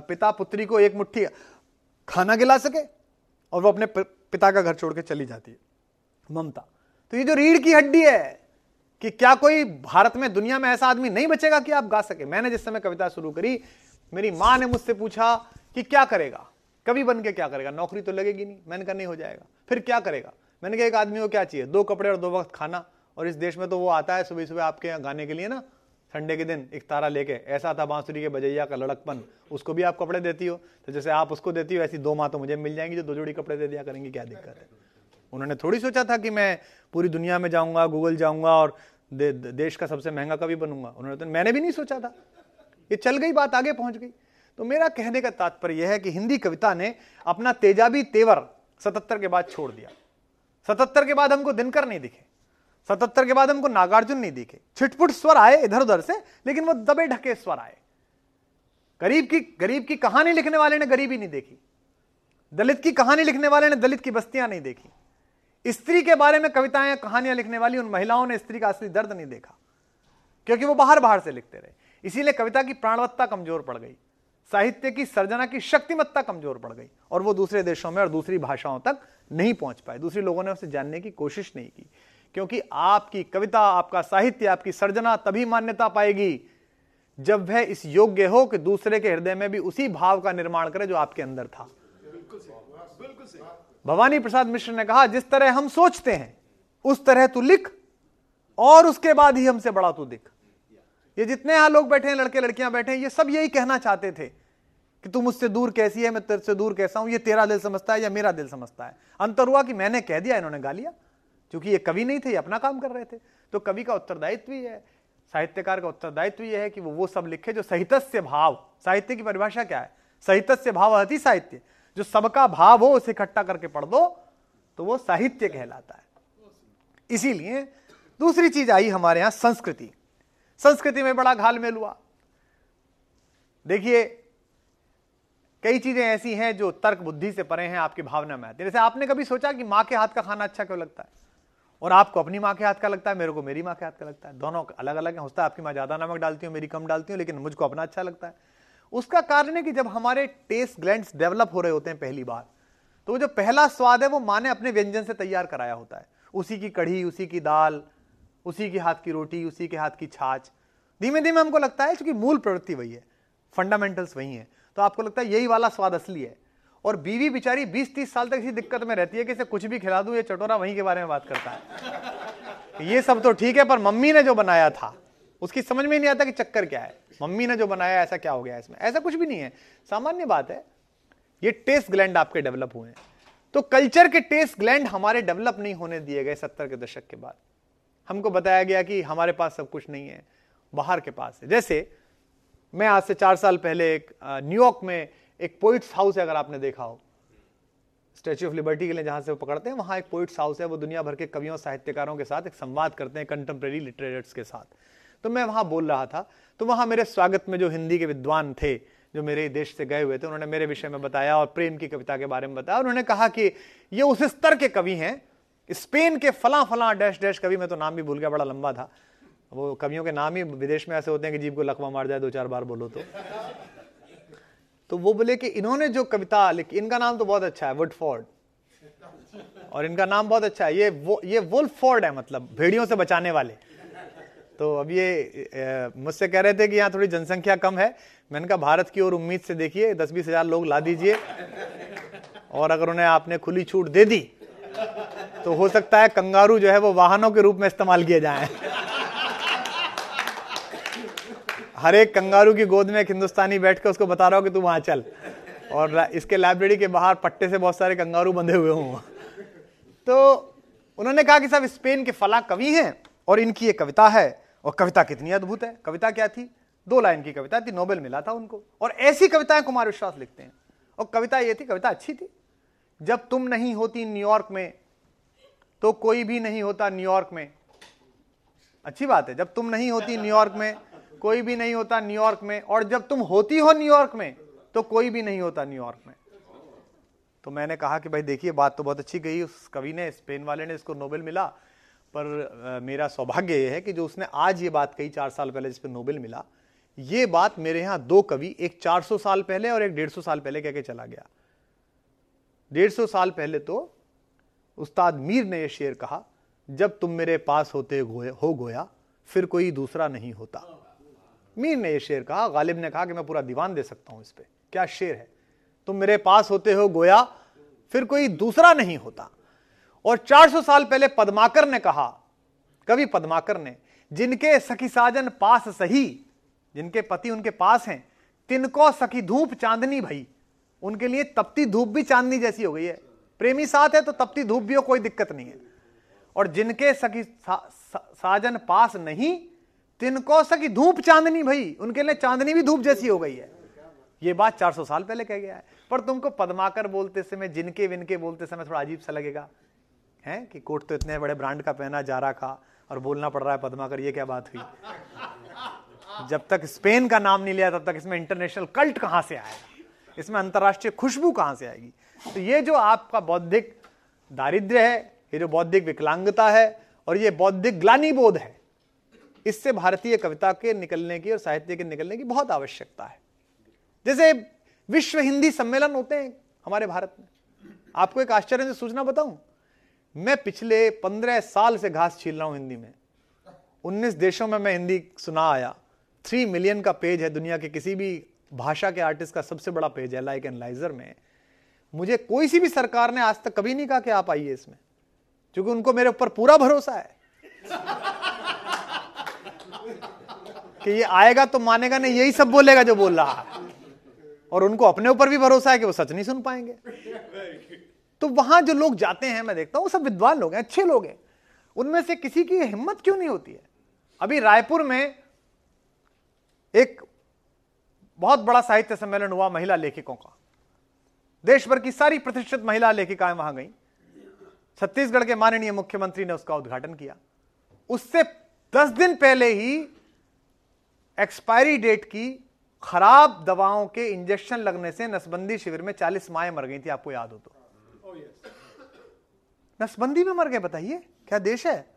पिता पुत्री को एक मुट्ठी खाना खिला सके और वो अपने पिता का घर छोड़ के चली जाती है? ममता। तो ये जो रीढ़ की हड्डी है कि क्या कोई भारत में, दुनिया में ऐसा आदमी नहीं बचेगा कि आप गा सके? मैंने जिस समय कविता शुरू करी, मेरी माँ ने मुझसे पूछा कि क्या करेगा? कभी बन के क्या करेगा? नौकरी तो लगेगी नहीं मैंने कहा नहीं हो जाएगा। फिर क्या करेगा? मैंने कहा एक आदमी को क्या चाहिए? दो कपड़े और दो वक्त खाना। और इस देश में तो वो आता है सुबह सुबह आपके यहाँ गाने के लिए ना संडे के दिन एक तारा लेके ऐसा था बांसुरी के बजैया का लड़कपन उसको भी आप कपड़े देती हो। तो जैसे आप उसको देती हो ऐसी दो माँ तो मुझे मिल जाएँगी जो दो जोड़ी कपड़े दे दिया करेंगी क्या दिक्कत है? उन्होंने थोड़ी सोचा था कि मैं पूरी दुनिया में जाऊँगा गूगल जाऊँगा और दे, देश का सबसे महँगा कवि बनूँगा। उन्होंने तो मैंने भी नहीं सोचा था। ये चल गई बात आगे पहुँच गई। तो मेरा कहने का तात्पर्य यह है कि हिंदी कविता ने अपना तेजाबी तेवर सतहत्तर के बाद छोड़ दिया। सतहत्तर के बाद हमको दिनकर नहीं दिखे। सतहत्तर के बाद हमको नागार्जुन नहीं दिखे। छिटपुट स्वर आए इधर उधर से, लेकिन वो दबे ढके स्वर आए। गरीब की गरीब की कहानी लिखने वाले ने गरीबी नहीं देखी। दलित की कहानी लिखने वाले ने दलित की बस्तियाँ नहीं देखी। स्त्री के बारे में कविताएँ, कहानियाँ लिखने वाली उन महिलाओं ने स्त्री का असली दर्द नहीं देखा, क्योंकि वो बाहर बाहर से लिखते रहे। इसीलिए कविता की प्राणवत्ता कमज़ोर पड़ गई। साहित्य की सर्जना की शक्तिमत्ता कमज़ोर पड़ गई और वो दूसरे देशों में और दूसरी भाषाओं तक नहीं पहुँच पाए। दूसरे लोगों ने उसे जानने की कोशिश नहीं की क्योंकि आपकी कविता आपका साहित्य आपकी सर्जना तभी मान्यता पाएगी जब वह इस योग्य हो कि दूसरे के हृदय में भी उसी भाव का निर्माण करे जो आपके अंदर था। भवानी प्रसाद मिश्र ने कहा जिस तरह हम सोचते हैं उस तरह तू लिख और उसके बाद ही हमसे बड़ा तू दिख। ये जितने यहाँ लोग बैठे हैं, लड़के लड़कियाँ बैठे हैं, ये सब यही कहना चाहते थे कि तू मुझसे दूर कैसी है, मैं तेरे से दूर कैसा हूँ, ये तेरा दिल समझता है या मेरा दिल समझता है? अंतर हुआ कि मैंने कह दिया, इन्होंने गा लिया, क्योंकि ये कवि नहीं थे, ये अपना काम कर रहे थे। तो कवि का उत्तरदायित्व ही है, साहित्यकार का उत्तरदायित्व यह है कि वो वो सब लिखे जो सहितस्य भाव। साहित्य की परिभाषा क्या है? सहितस्य भाव अति साहित्य। जो सबका भाव हो, उसे इकट्ठा करके पढ़ दो तो वो साहित्य कहलाता है। इसीलिए दूसरी चीज़ आई हमारे यहाँ, संस्कृति। संस्कृति में बड़ा घालमेल हुआ। देखिए, कई चीज़ें ऐसी हैं जो तर्क बुद्धि से परे हैं आपकी भावना में आती जैसे आपने कभी सोचा कि माँ के हाथ का खाना अच्छा क्यों लगता है? और आपको अपनी माँ के हाथ का लगता है, मेरे को मेरी माँ के हाथ का लगता है। दोनों अलग अलग है। होता है, आपकी माँ ज़्यादा नमक डालती हूँ, मेरी कम डालती हूँ, लेकिन मुझको अपना अच्छा लगता है। उसका कारण है कि जब हमारे टेस्ट ग्लैंड डेवलप हो रहे होते हैं पहली बार तो जो पहला स्वाद है, वो माँ ने अपने व्यंजन से तैयार कराया होता है। उसी की कढ़ी, उसी की दाल उसी के हाथ की रोटी, उसी के हाथ की छाछ। धीमे धीमे हमको लगता है क्योंकि मूल प्रवृत्ति वही है फंडामेंटल्स वही है। तो आपको लगता है यही वाला स्वाद असली है। और बीवी बिचारी 20-30 साल तक इसी दिक्कत में रहती है कि इसे कुछ भी खिला दू, ये चटोरा वहीं के बारे में बात करता है। ये सब तो ठीक है, पर मम्मी ने जो बनाया था, उसकी समझ में नहीं आता कि चक्कर क्या है। मम्मी ने जो बनाया, ऐसा क्या हो गया इसमें? ऐसा कुछ भी नहीं है। सामान्य बात है, ये टेस्ट ग्लैंड आपके डेवलप हुए हैं। तो कल्चर के टेस्ट ग्लैंड हमारे डेवलप नहीं होने दिए गए सत्तर के दशक के बाद। हमको बताया गया कि हमारे पास सब कुछ नहीं है, बाहर के पास है। जैसे मैं आज से चार साल पहले एक न्यूयॉर्क में एक पोइट्स हाउस है, अगर आपने देखा हो। स्टैच्यू ऑफ़ लिबर्टी के लिए जहाँ से वो पकड़ते हैं, वहाँ एक पोइट्स हाउस है, वो दुनिया भर के कवियों, साहित्यकारों के साथ एक संवाद करते हैं कंटेम्प्रेरी लिटरेचर्स के साथ। तो मैं वहाँ बोल रहा था तो वहाँ मेरे स्वागत में जो हिंदी के विद्वान थे, जो मेरे देश से गए हुए थे, उन्होंने मेरे विषय में बताया और प्रेम की कविता के बारे में बताया। उन्होंने कहा कि ये उस स्तर के कवि हैं स्पेन के फला फला डैश डैश कवि में तो नाम भी भूल गया, बड़ा लंबा था। वो कवियों के नाम ही विदेश में ऐसे होते हैं कि जीव को लकवा मार जाए दो चार बार बोलो तो। तो वो बोले कि इन्होंने जो कविता लिखी, इनका नाम तो बहुत अच्छा है, वुडफोर्ड। और इनका नाम बहुत अच्छा है, ये वो, ये वुल्फोर्ड है मतलब भेड़ियों से बचाने वाले। तो अब ये मुझसे कह रहे थे कि यहाँ थोड़ी जनसंख्या कम है। मैंने कहा भारत की ओर उम्मीद से देखिए दस बीस हज़ार लोग ला दीजिए। और अगर उन्हें आपने खुली छूट दे दी तो हो सकता है कंगारू जो है वो वाहनों के रूप में इस्तेमाल किए जाए। हर एक कंगारू की गोद में एक हिंदुस्तानी बैठ के उसको बता रहा हो कि तू वहाँ चल। और इसके लाइब्रेरी के बाहर पट्टे से बहुत सारे कंगारू बंधे हुए हों। तो उन्होंने कहा कि साहब, स्पेन के फला कवि हैं और इनकी एक कविता है। और कविता कितनी अद्भुत है। कविता क्या थी? दो लाइन की कविता थी, नोबेल मिला था उनको। और ऐसी कविताएँ कुमार विश्वास लिखते हैं। और कविता ये थी, कविता अच्छी थी। जब तुम नहीं होती न्यूयॉर्क में तो कोई भी नहीं होता न्यूयॉर्क में। अच्छी बात है, जब तुम नहीं होती न्यूयॉर्क में, कोई भी नहीं होता न्यूयॉर्क में, और जब तुम होती हो न्यूयॉर्क में तो कोई भी नहीं होता न्यूयॉर्क में। तो मैंने कहा कि भाई देखिए, बात तो बहुत अच्छी गई, उस कवि ने, स्पेन वाले ने इसको नोबेल मिला, पर मेरा सौभाग्य यह है कि जो उसने आज ये बात कही चार साल पहले, जिसपे नोबेल मिला, ये बात मेरे यहाँ दो कवि, एक 400 साल पहले और एक 150 साल पहले कह के चला गया। 150 साल पहले तो उस्ताद मीर ने यह शेर कहा, जब तुम मेरे पास होते हो गोया, फिर कोई दूसरा नहीं होता। मीर ने यह शेर कहा, गालिब ने कहा कि मैं पूरा दीवान दे सकता हूँ इस पर क्या शेर है? तुम मेरे पास होते हो गोया, फिर कोई दूसरा नहीं होता। और 400 साल पहले पद्माकर ने कहा, कवि पद्माकर ने, जिनके सखी साजन पास सही, जिनके पति उनके पास हैं, तिनको सखी धूप चांदनी भई। उनके लिए तपती धूप भी चांदनी जैसी हो गई है। प्रेमी साथ है तो तपती धूप भी हो कोई दिक्कत नहीं है। और जिनके सखी सा, सा, साजन पास नहीं तिनको सखी धूप चांदनी भई उनके लिए चांदनी भी धूप जैसी हो गई है। ये बात 400 साल पहले कह गया है। पर तुमको पदमाकर बोलते समय जिनके विनके बोलते समय थोड़ा अजीब सा लगेगा है कि कोट तो इतने बड़े ब्रांड का पहना जारा का और बोलना पड़ रहा है पदमाकर ये क्या बात हुई? जब तक स्पेन का नाम नहीं लिया तब तक इसमें इंटरनेशनल कल्ट कहाँ से आएगा इसमें अंतर्राष्ट्रीय खुशबू कहाँ से आएगी? तो ये जो आपका बौद्धिक दारिद्र्य है, ये जो बौद्धिक विकलांगता है और ये बौद्धिक ग्लानी बोध है, इससे भारतीय कविता के निकलने की और साहित्य के निकलने की बहुत आवश्यकता है। जैसे विश्व हिंदी सम्मेलन होते हैं हमारे भारत में। आपको एक आश्चर्य से सूचना बताऊँ? मैं पिछले पंद्रह साल से घास छील रहा हूँ हिंदी में। उन्नीस देशों में मैं हिंदी सुना आया। थ्री मिलियन का पेज है दुनिया के किसी भी भाषा के आर्टिस्ट का सबसे बड़ा पेज है लाइक एनालाइजर में। मुझे कोई सी भी सरकार ने आज तक कभी नहीं कहा कि आप आइए इसमें, क्योंकि उनको मेरे ऊपर पूरा भरोसा है। कि ये आएगा तो मानेगा नहीं, यही सब बोलेगा जो बोल रहा। है और उनको अपने ऊपर भी भरोसा है कि वो सच नहीं सुन पाएँगे। तो वहाँ जो लोग जाते हैं, मैं देखता हूँ सब विद्वान लोग हैं, अच्छे लोग हैं। उनमें से किसी की हिम्मत क्यों नहीं होती है? अभी रायपुर में एक बहुत बड़ा साहित्य सम्मेलन हुआ महिला लेखकों का। देश भर की सारी प्रतिष्ठित महिला लेखिकाएँ वहाँ गई। छत्तीसगढ़ के माननीय मुख्यमंत्री ने उसका उद्घाटन किया। उससे दस दिन पहले ही एक्सपायरी डेट की खराब दवाओं के इंजेक्शन लगने से नसबंदी शिविर में 40 माए मर गई थी आपको याद हो तो। नसबंदी में मर गए बताइए क्या देश है?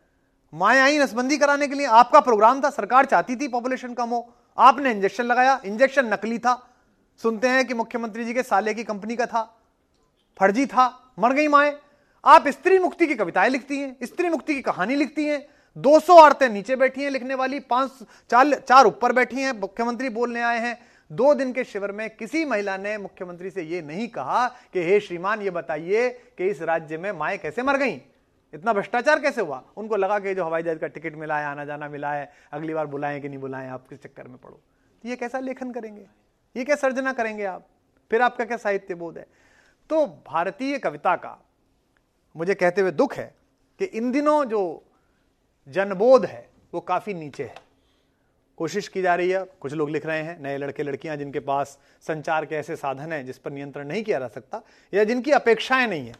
माए आई नसबंदी कराने के लिए आपका प्रोग्राम था सरकार चाहती थी पॉपुलेशन कम हो। आपने इंजेक्शन लगाया, इंजेक्शन नकली था। सुनते हैं कि मुख्यमंत्री जी के साले की कंपनी का था, फर्जी था, मर गई माए। आप स्त्री मुक्ति की कविताएँ लिखती हैं, स्त्री मुक्ति की कहानी लिखती हैं 200 औरतें नीचे बैठी हैं लिखने वाली, पाँच, चार चार ऊपर बैठी हैं, मुख्यमंत्री बोलने आए हैं। दो दिन के शिविर में किसी महिला ने मुख्यमंत्री से यह नहीं कहा कि, हे श्रीमान, ये बताइए कि इस राज्य में माए कैसे मर गई? इतना भ्रष्टाचार कैसे हुआ? उनको लगा कि जो हवाई जहाज़ का टिकट मिला है आना जाना मिला है, अगली बार बुलाएँ कि नहीं बुलाएँ, आप किस चक्कर में पढ़ो तो ये कैसा लेखन करेंगे? ये क्या सर्जना करेंगे आप? फिर आपका क्या साहित्य बोध है? तो भारतीय कविता का मुझे कहते हुए दुख है कि इन दिनों जो जनबोध है, वो काफ़ी नीचे है। कोशिश की जा रही है, कुछ लोग लिख रहे हैं, नए लड़के लड़कियाँ जिनके पास संचार के ऐसे साधन हैं जिस पर नियंत्रण नहीं किया जा सकता, या जिनकी अपेक्षाएँ नहीं है।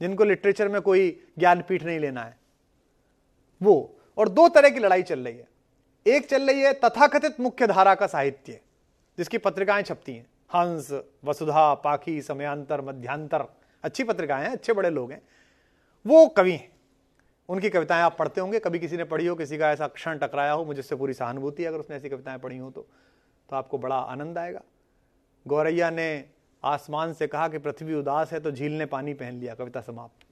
जिनको लिटरेचर में कोई ज्ञानपीठ नहीं लेना है। वो, और दो तरह की लड़ाई चल रही है। एक चल रही है तथाकथित मुख्य धारा का साहित्य, जिसकी पत्रिकाएँ छपती हैं। हंस, वसुधा, पाखी, समयांतर, मध्यांतर, अच्छी पत्रिकाएँ हैं, अच्छे बड़े लोग हैं। वो कवि हैं। उनकी कविताएँ आप पढ़ते होंगे, कभी किसी ने पढ़ी हो, किसी का ऐसा क्षण टकराया हो, मुझे पूरी सहानुभूति अगर उसने ऐसी कविताएँ पढ़ी हो तो। तो आपको बड़ा आनंद आएगा। गौरैया ने आसमान से कहा कि पृथ्वी उदास है तो झील ने पानी पहन लिया। कविता समाप्त।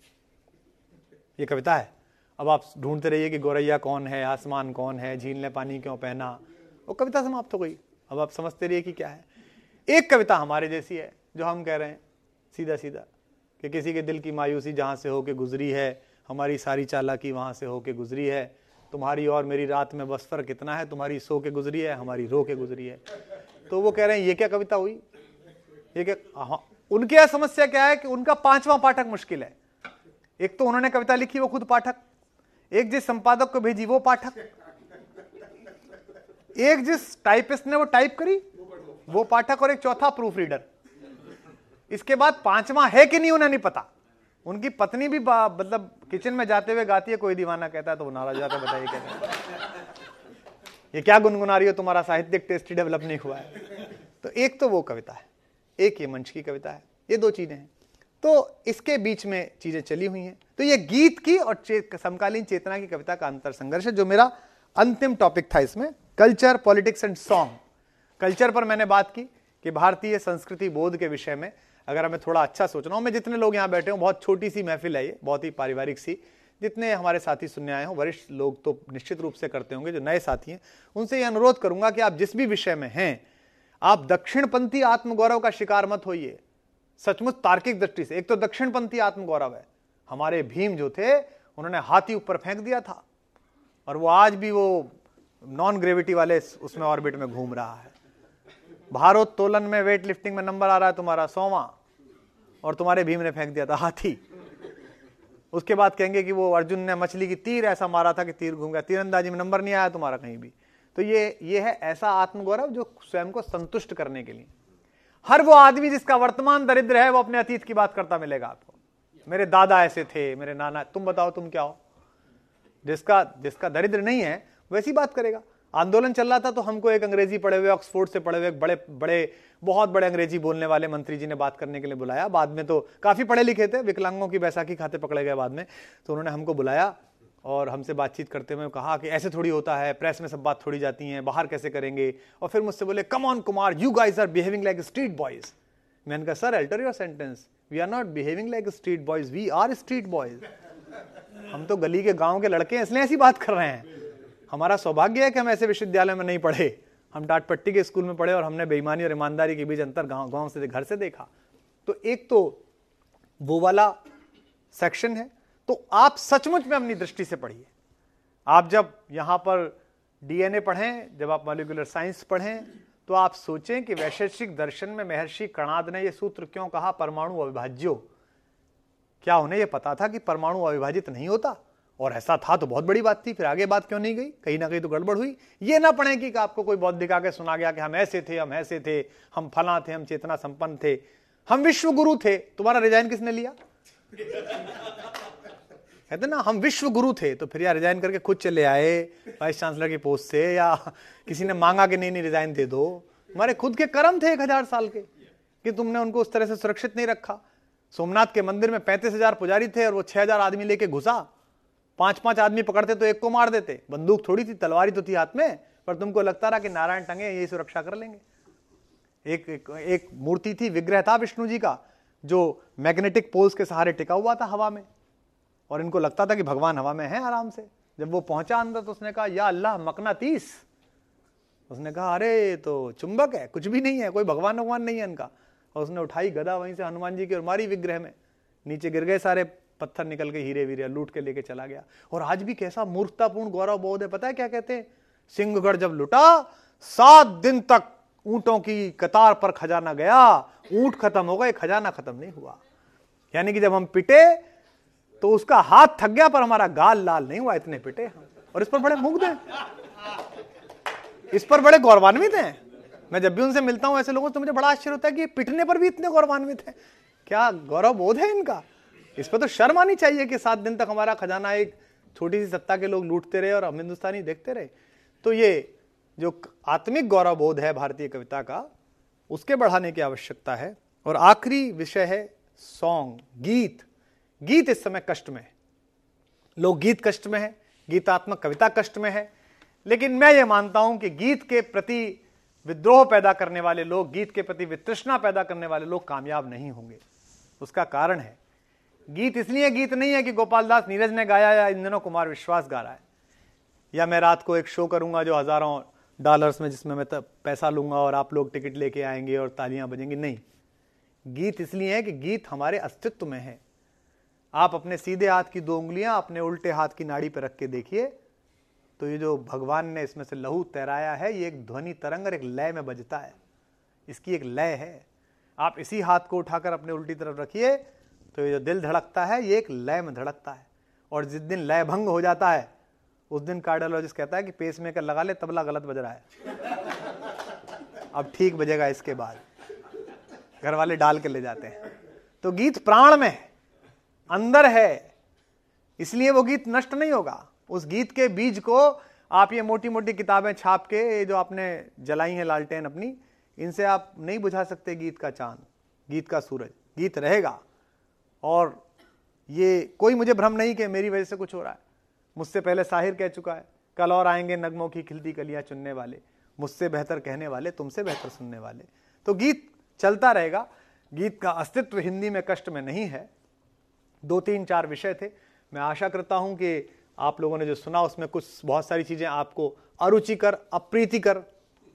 ये कविता है। अब आप ढूंढते रहिए कि गौरैया कौन है, आसमान कौन है, झील ने पानी क्यों पहना? वो कविता समाप्त हो गई। अब आप समझते रहिए कि क्या है। एक कविता हमारे जैसी है, जो हम कह रहे हैं सीधा सीधा कि किसी के दिल की मायूसी जहाँ से होके गुजरी है, हमारी सारी चालाकी वहाँ से होके गुजरी है। तुम्हारी और मेरी रात में बस फ़र्क कितना है, तुम्हारी सो के गुजरी है, हमारी रो के गुजरी है। तो वो कह रहे हैं, ये क्या कविता हुई? ये क्या हाँ उनकी समस्या क्या है कि उनका पांचवा पाठक मुश्किल है। एक तो उन्होंने कविता लिखी, वो खुद पाठक। एक जिस संपादक को भेजी, वो पाठक। एक जिस टाइपिस्ट ने वो टाइप करी, वो पाठक और एक चौथा प्रूफ रीडर इसके बाद पांचवा है कि नहीं, उन्हें नहीं पता। उनकी पत्नी भी मतलब किचन में जाते हुए गाती है, कोई दीवाना कहता है तो वो नाराज़ जाता बताइए कहते ये क्या गुनगुना रही हो, तुम्हारा साहित्यिक टेस्ट डेवलप नहीं हुआ है। तो एक तो वो कविता है। एक ये मंच की कविता है ये दो चीज़ें हैं। तो इसके बीच में चीज़ें चली हुई हैं। तो ये गीत की और चे, समकालीन चेतना की कविता का अंतर संघर्ष है जो मेरा अंतिम टॉपिक था इसमें culture politics and song culture पर मैंने बात की कि भारतीय संस्कृति बोध के विषय में अगर हमें थोड़ा अच्छा सोचना हो मैं जितने लोग यहाँ बैठे हूँ बहुत छोटी सी महफिल है ये बहुत ही पारिवारिक सी। जितने हमारे साथी सुनने आए हों वरिष्ठ लोग तो निश्चित रूप से करते होंगे जो नए साथी हैं उनसे ये अनुरोध करूँगा कि आप जिस भी विषय में हैं आप दक्षिणपंथी आत्मगौरव का शिकार मत होइए। सचमुच तार्किक दृष्टि से। एक तो दक्षिणपंथी आत्मगौरव है। हमारे भीम जो थे, उन्होंने हाथी ऊपर फेंक दिया था। और वो आज भी वो नॉन ग्रेविटी वाले उसमें ऑर्बिट में घूम रहा है। भारोत्तोलन में वेट लिफ्टिंग में नंबर आ रहा है तुम्हारा, सोवा। और तुम्हारे भीम ने फेंक दिया था, हाथी। उसके बाद कहेंगे कि वो अर्जुन ने मछली की तीर ऐसा मारा था कि तीर घूम गया। तीरंदाजी में नंबर नहीं आया तुम्हारा कहीं भी। तो ये ये है ऐसा आत्मगौरव जो स्वयं को संतुष्ट करने के लिए। हर वो आदमी जिसका वर्तमान दरिद्र है, वो अपने अतीत की बात करता मिलेगा आपको। मेरे दादा ऐसे थे, मेरे नाना, तुम बताओ, तुम क्या हो? जिसका जिसका दरिद्र नहीं है, वैसी बात करेगा। आंदोलन चल रहा था तो हमको एक अंग्रेज़ी पढ़े हुए, ऑक्सफोर्ड से पढ़े हुए एक बड़े बड़े, बहुत बड़े अंग्रेज़ी बोलने वाले मंत्री जी ने बात करने के लिए बुलाया। बाद में तो काफ़ी पढ़े लिखे थे, विकलांगों की बैसाखी खाते पकड़े गए बाद में। तो उन्होंने हमको बुलाया और हमसे बातचीत करते हुए कहा कि ऐसे थोड़ी होता है, प्रेस में सब बात थोड़ी जाती है, बाहर कैसे करेंगे? और फिर मुझसे बोले come on Kumar you guys are behaving like street boys मैंने कहा sir alter your sentence we are not behaving like street boys we are street boys हम तो गली के गाँव के लड़के हैं, इसलिए ऐसी बात कर रहे हैं। हमारा सौभाग्य है कि हम ऐसे विश्वविद्यालय में नहीं पढ़े। हम डाट पट्टी के स्कूल में पढ़े और हमने बेईमानी और ईमानदारी के बीच अंतर गाँव गाँव से घर से देखा। तो एक तो वो वाला सेक्शन है तो आप सचमुच में अपनी दृष्टि से पढ़िए। आप जब यहाँ पर डीएनए पढ़ें, जब आप मॉलिकुलर साइंस पढ़ें तो आप सोचें कि वैशेषिक दर्शन में महर्षि कणाद ने यह सूत्र क्यों कहा, परमाणु अविभाज्यो? क्या उन्हें यह पता था कि परमाणु अविभाजित नहीं होता? और ऐसा था तो बहुत बड़ी बात थी, फिर आगे बात क्यों नहीं गई? कहीं ना कहीं तो गड़बड़ हुई। ये ना पढ़े कि आपको कोई बौद्धिक आगे सुना गया कि हम ऐसे थे, हम ऐसे थे, हम फला थे, हम चेतना संपन्न थे। हम विश्व गुरु थे। तुम्हारा रिजाइन किसने लिया? कहते ना हम विश्व गुरु थे तो फिर यार रिजाइन करके खुद चले आए वाइस चांसलर की पोस्ट से या किसी ने मांगा कि नहीं नहीं रिजाइन दे दो। हमारे खुद के कर्म थे एक हज़ार साल के कि तुमने उनको उस तरह से सुरक्षित नहीं रखा। सोमनाथ के मंदिर में पैंतीस हज़ार पुजारी थे और वो छह हज़ार आदमी लेके घुसा। पाँच पाँच आदमी पकड़ते तो एक को मार देते। बंदूक थोड़ी थी तलवारी तो थी हाथ में पर तुमको लगता रहा कि नारायण टंगे यही सुरक्षा कर लेंगे। एक, एक एक मूर्ति थी विग्रह था विष्णु जी का जो मैग्नेटिक पोल्स के सहारे टिका हुआ था हवा में। और इनको लगता था कि भगवान हवा में है आराम से। जब वो पहुँचा अंदर तो उसने कहा, या अल्लाह, मकना तीस। उसने कहा, अरे तो चुंबक है, कुछ भी नहीं है, कोई भगवान भगवान नहीं है इनका। और उसने उठाई गदा वहीं से हनुमान जी की और मारी विग्रह में। नीचे गिर गए सारे पत्थर निकल के हीरे वीरे लूट के लेके चला गया। और आज भी कैसा मूर्खतापूर्ण गौरव बोध है, पता है क्या कहते हैं? सिंहगढ़ जब लुटा, सात दिन तक ऊंटों की कतार पर खजाना गया, ऊँट खत्म हो गए, खजाना खत्म नहीं हुआ। यानी कि जब हम पिटे तो उसका हाथ थक गया, पर हमारा गाल लाल नहीं हुआ, इतने पिटे हम। और इस पर बड़े मुग्ध हैं। इस पर बड़े गौरवान्वित हैं। मैं जब भी उनसे मिलता हूँ ऐसे लोगों से तो मुझे बड़ा आश्चर्य होता है कि पिटने पर भी इतने गौरवान्वित हैं। क्या गौरव बोध है इनका? इस पर तो शर्म आनी चाहिए कि सात दिन तक हमारा खजाना एक छोटी सी सत्ता के लोग लूटते रहे और हम हिंदुस्तानी देखते रहे। तो ये जो आत्मिक गौरव बोध है भारतीय कविता का, उसके बढ़ाने की आवश्यकता है। और आखिरी विषय है सॉन्ग, गीत। गीत इस समय कष्ट में है। लोग गीत कष्ट में है, गीतात्मक कविता कष्ट में है, लेकिन मैं ये मानता हूँ कि गीत के प्रति विद्रोह पैदा करने वाले लोग, गीत के प्रति वितृष्णा पैदा करने वाले लोग कामयाब नहीं होंगे। उसका कारण है। गीत इसलिए गीत नहीं है कि गोपाल दास नीरज ने गाया या इन दिनों कुमार विश्वास गा रहा है। या मैं रात को एक शो करूँगा जो हज़ारों डॉलर्स में जिसमें मैं पैसा लूँगा और आप लोग टिकट लेके आएँगे और तालियाँ बजेंगी। नहीं। गीत इसलिए है कि गीत हमारे अस्तित्व में है। आप अपने सीधे हाथ की दो उंगलियाँ अपने उल्टे हाथ की नाड़ी पर रख के देखिए। तो ये जो भगवान ने इसमें से लहू तैराया है, ये एक ध्वनि तरंग और एक लय में बजता है। इसकी एक लय है। आप इसी हाथ को उठाकर अपने उल्टी तरफ़ रखिए तो ये जो दिल धड़कता है, ये एक लय में धड़कता है। और जिस दिन लय भंग हो जाता है, उस दिन कार्डियोलॉजिस्ट कहता है कि पेस मेकर लगा ले, तबला गलत बज रहा है। अब ठीक बजेगा इसके बाद। घर वाले डाल के ले जाते हैं। तो गीत प्राण में है। अंदर है, इसलिए वो गीत नष्ट नहीं होगा। उस गीत के बीज को आप ये मोटी मोटी किताबें छाप के, ये जो आपने जलाई हैं लालटेन अपनी, इनसे आप नहीं बुझा सकते गीत का चाँद, गीत का सूरज। गीत रहेगा। और ये कोई मुझे भ्रम नहीं कि मेरी वजह से कुछ हो रहा है। मुझसे पहले साहिर कह चुका है, कल और आएँगे नगमों की खिलती कलियाँ चुनने वाले। मुझसे बेहतर कहने वाले, तुमसे बेहतर सुनने वाले। तो गीत चलता रहेगा। गीत का अस्तित्व हिंदी में कष्ट में नहीं है। दो तीन चार विषय थे। मैं आशा करता हूँ कि आप लोगों ने जो सुना, उसमें कुछ बहुत सारी चीज़ें आपको अरुचिकर, अप्रीतिकर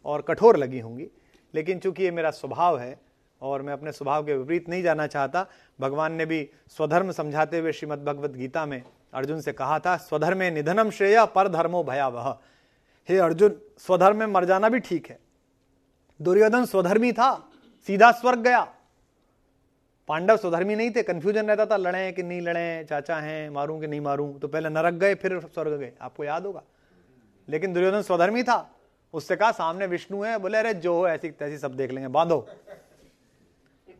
और कठोर लगी होंगी। लेकिन चूँकि ये मेरा स्वभाव है और मैं अपने स्वभाव के विपरीत नहीं जाना चाहता, भगवान ने भी स्वधर्म समझाते हुए श्रीमद भगवद गीता में अर्जुन से कहा था, स्वधर्मे निधनम श्रेय पर धर्मो भयावह। हे अर्जुन, स्वधर्म में मर जाना भी ठीक है। दुर्योधन स्वधर्मी था, सीधा स्वर्ग गया। पांडव स्वधर्मी नहीं थे कंफ्यूजन रहता था, लड़े कि नहीं लड़े, चाचा हैं, मारूं कि नहीं मारूं तो पहले नरक गए, फिर स्वर्ग गए, आपको याद होगा। लेकिन दुर्योधन स्वधर्मी था, उससे कहा, सामने विष्णु है, बोले, अरे जो हो, ऐसी तैसी सब देख लेंगे, बांधो।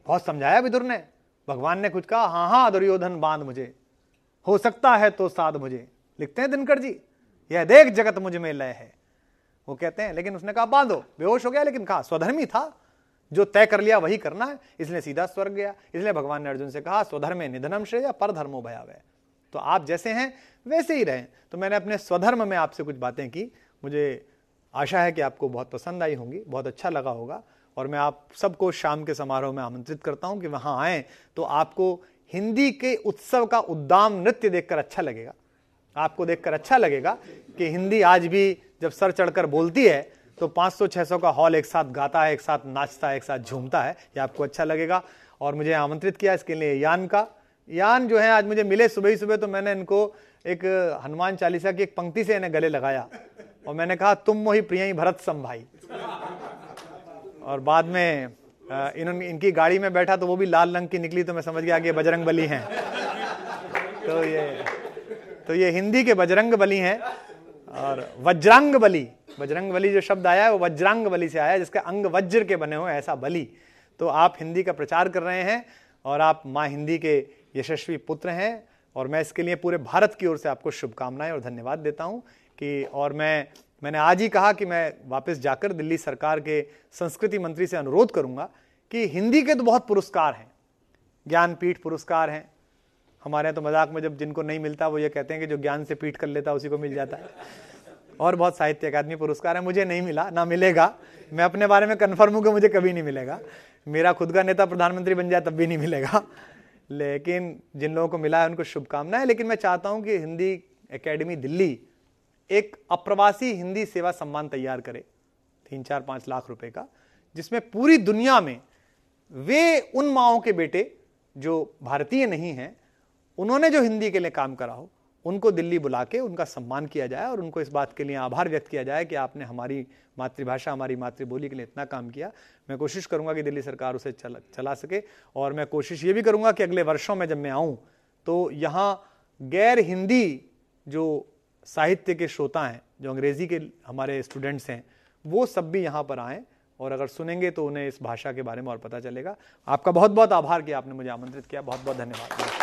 बहुत समझाया विदुर ने, भगवान ने कुछ कहा हाँ हाँ दुर्योधन, बाँध मुझे, हो सकता है तो साध मुझे। लिखते हैं दिनकर जी, यह देख, जगत मुझमें लय है। वो कहते हैं, लेकिन उसने कहा, बांधो, बेहोश हो गया, लेकिन कहा, स्वधर्मी था जो तय कर लिया वही करना है। इसलिए सीधा स्वर्ग गया। इसलिए भगवान ने अर्जुन से कहा, स्वधर्म निधनम श्रेय पर धर्मो भयावह। तो आप जैसे हैं, वैसे ही रहें। तो मैंने अपने स्वधर्म में आपसे कुछ बातें की। मुझे आशा है कि आपको बहुत पसंद आई होंगी, बहुत अच्छा लगा होगा। और मैं आप सबको शाम के समारोह में आमंत्रित करता हूँ कि वहाँ आए तो आपको हिंदी के उत्सव का उद्दाम नृत्य देखकर अच्छा लगेगा। आपको देखकर अच्छा लगेगा कि हिंदी आज भी जब सर चढ़कर बोलती है तो 500-600 का हॉल एक साथ गाता है, एक साथ नाचता है, एक साथ झूमता है, ये आपको अच्छा लगेगा। और मुझे आमंत्रित किया इसके लिए यान का। यान जो है, आज मुझे मिले सुबह ही सुबह तो मैंने इनको एक हनुमान चालीसा की एक पंक्ति से इन्हें गले लगाया और मैंने कहा, तुम मोही प्रिय भरत सम भाई और बाद में इन्होंने इनकी गाड़ी में बैठा तो वो भी लाल रंग की निकली तो मैं समझ गया कि ये बजरंग बली हैं। तो ये तो ये हिंदी के बजरंग बली हैं। और वज्रांग बली बजरंग बली जो शब्द आया है, वो वज्रांग बली से आया जिसके अंग वज्र के बने हुए ऐसा बली। तो आप हिंदी का प्रचार कर रहे हैं और आप माँ हिंदी के यशस्वी पुत्र हैं और मैं इसके लिए पूरे भारत की ओर से आपको शुभकामनाएँ और धन्यवाद देता हूँ कि और मैं, मैंने आज ही कहा कि मैं वापस जाकर दिल्ली सरकार के संस्कृति मंत्री से अनुरोध करूँगा कि हिंदी के तो बहुत पुरस्कार हैं, ज्ञानपीठ पुरस्कार हैं हमारे यहाँ तो मज़ाक में जब जिनको नहीं मिलता, वो ये कहते हैं कि जो ज्ञान से पीठ कर लेता, उसी को मिल जाता। है और बहुत साहित्य अकादमी पुरस्कार है, मुझे नहीं मिला, ना मिलेगा। मैं अपने बारे में कन्फर्म हूँ कि मुझे कभी नहीं मिलेगा। मेरा खुद का नेता प्रधानमंत्री बन जाए, तब भी नहीं मिलेगा। लेकिन जिन लोगों को मिला है, उनको शुभकामनाएँ लेकिन मैं चाहता हूँ कि हिंदी एकेडमी दिल्ली एक अप्रवासी हिंदी सेवा सम्मान तैयार करे, तीन चार पाँच लाख रुपए का, जिसमें पूरी दुनिया में वे उन माओ के बेटे, जो भारतीय नहीं हैं उन्होंने जो हिंदी के लिए काम करा हो उनको दिल्ली बुला के उनका सम्मान किया जाए और उनको इस बात के लिए आभार व्यक्त किया जाए कि आपने हमारी मातृभाषा हमारी मातृबोली के लिए इतना काम किया। मैं कोशिश करूँगा कि दिल्ली सरकार उसे चला, चला सके और मैं कोशिश ये भी करूँगा कि अगले वर्षों में जब मैं आऊँ तो यहाँ गैर हिंदी जो साहित्य के श्रोता हैं जो अंग्रेज़ी के हमारे स्टूडेंट्स हैं वो सब भी यहाँ पर आएँ और अगर सुनेंगे तो उन्हें इस भाषा के बारे में और पता चलेगा। आपका बहुत बहुत आभार कि आपने मुझे आमंत्रित किया। बहुत बहुत धन्यवाद।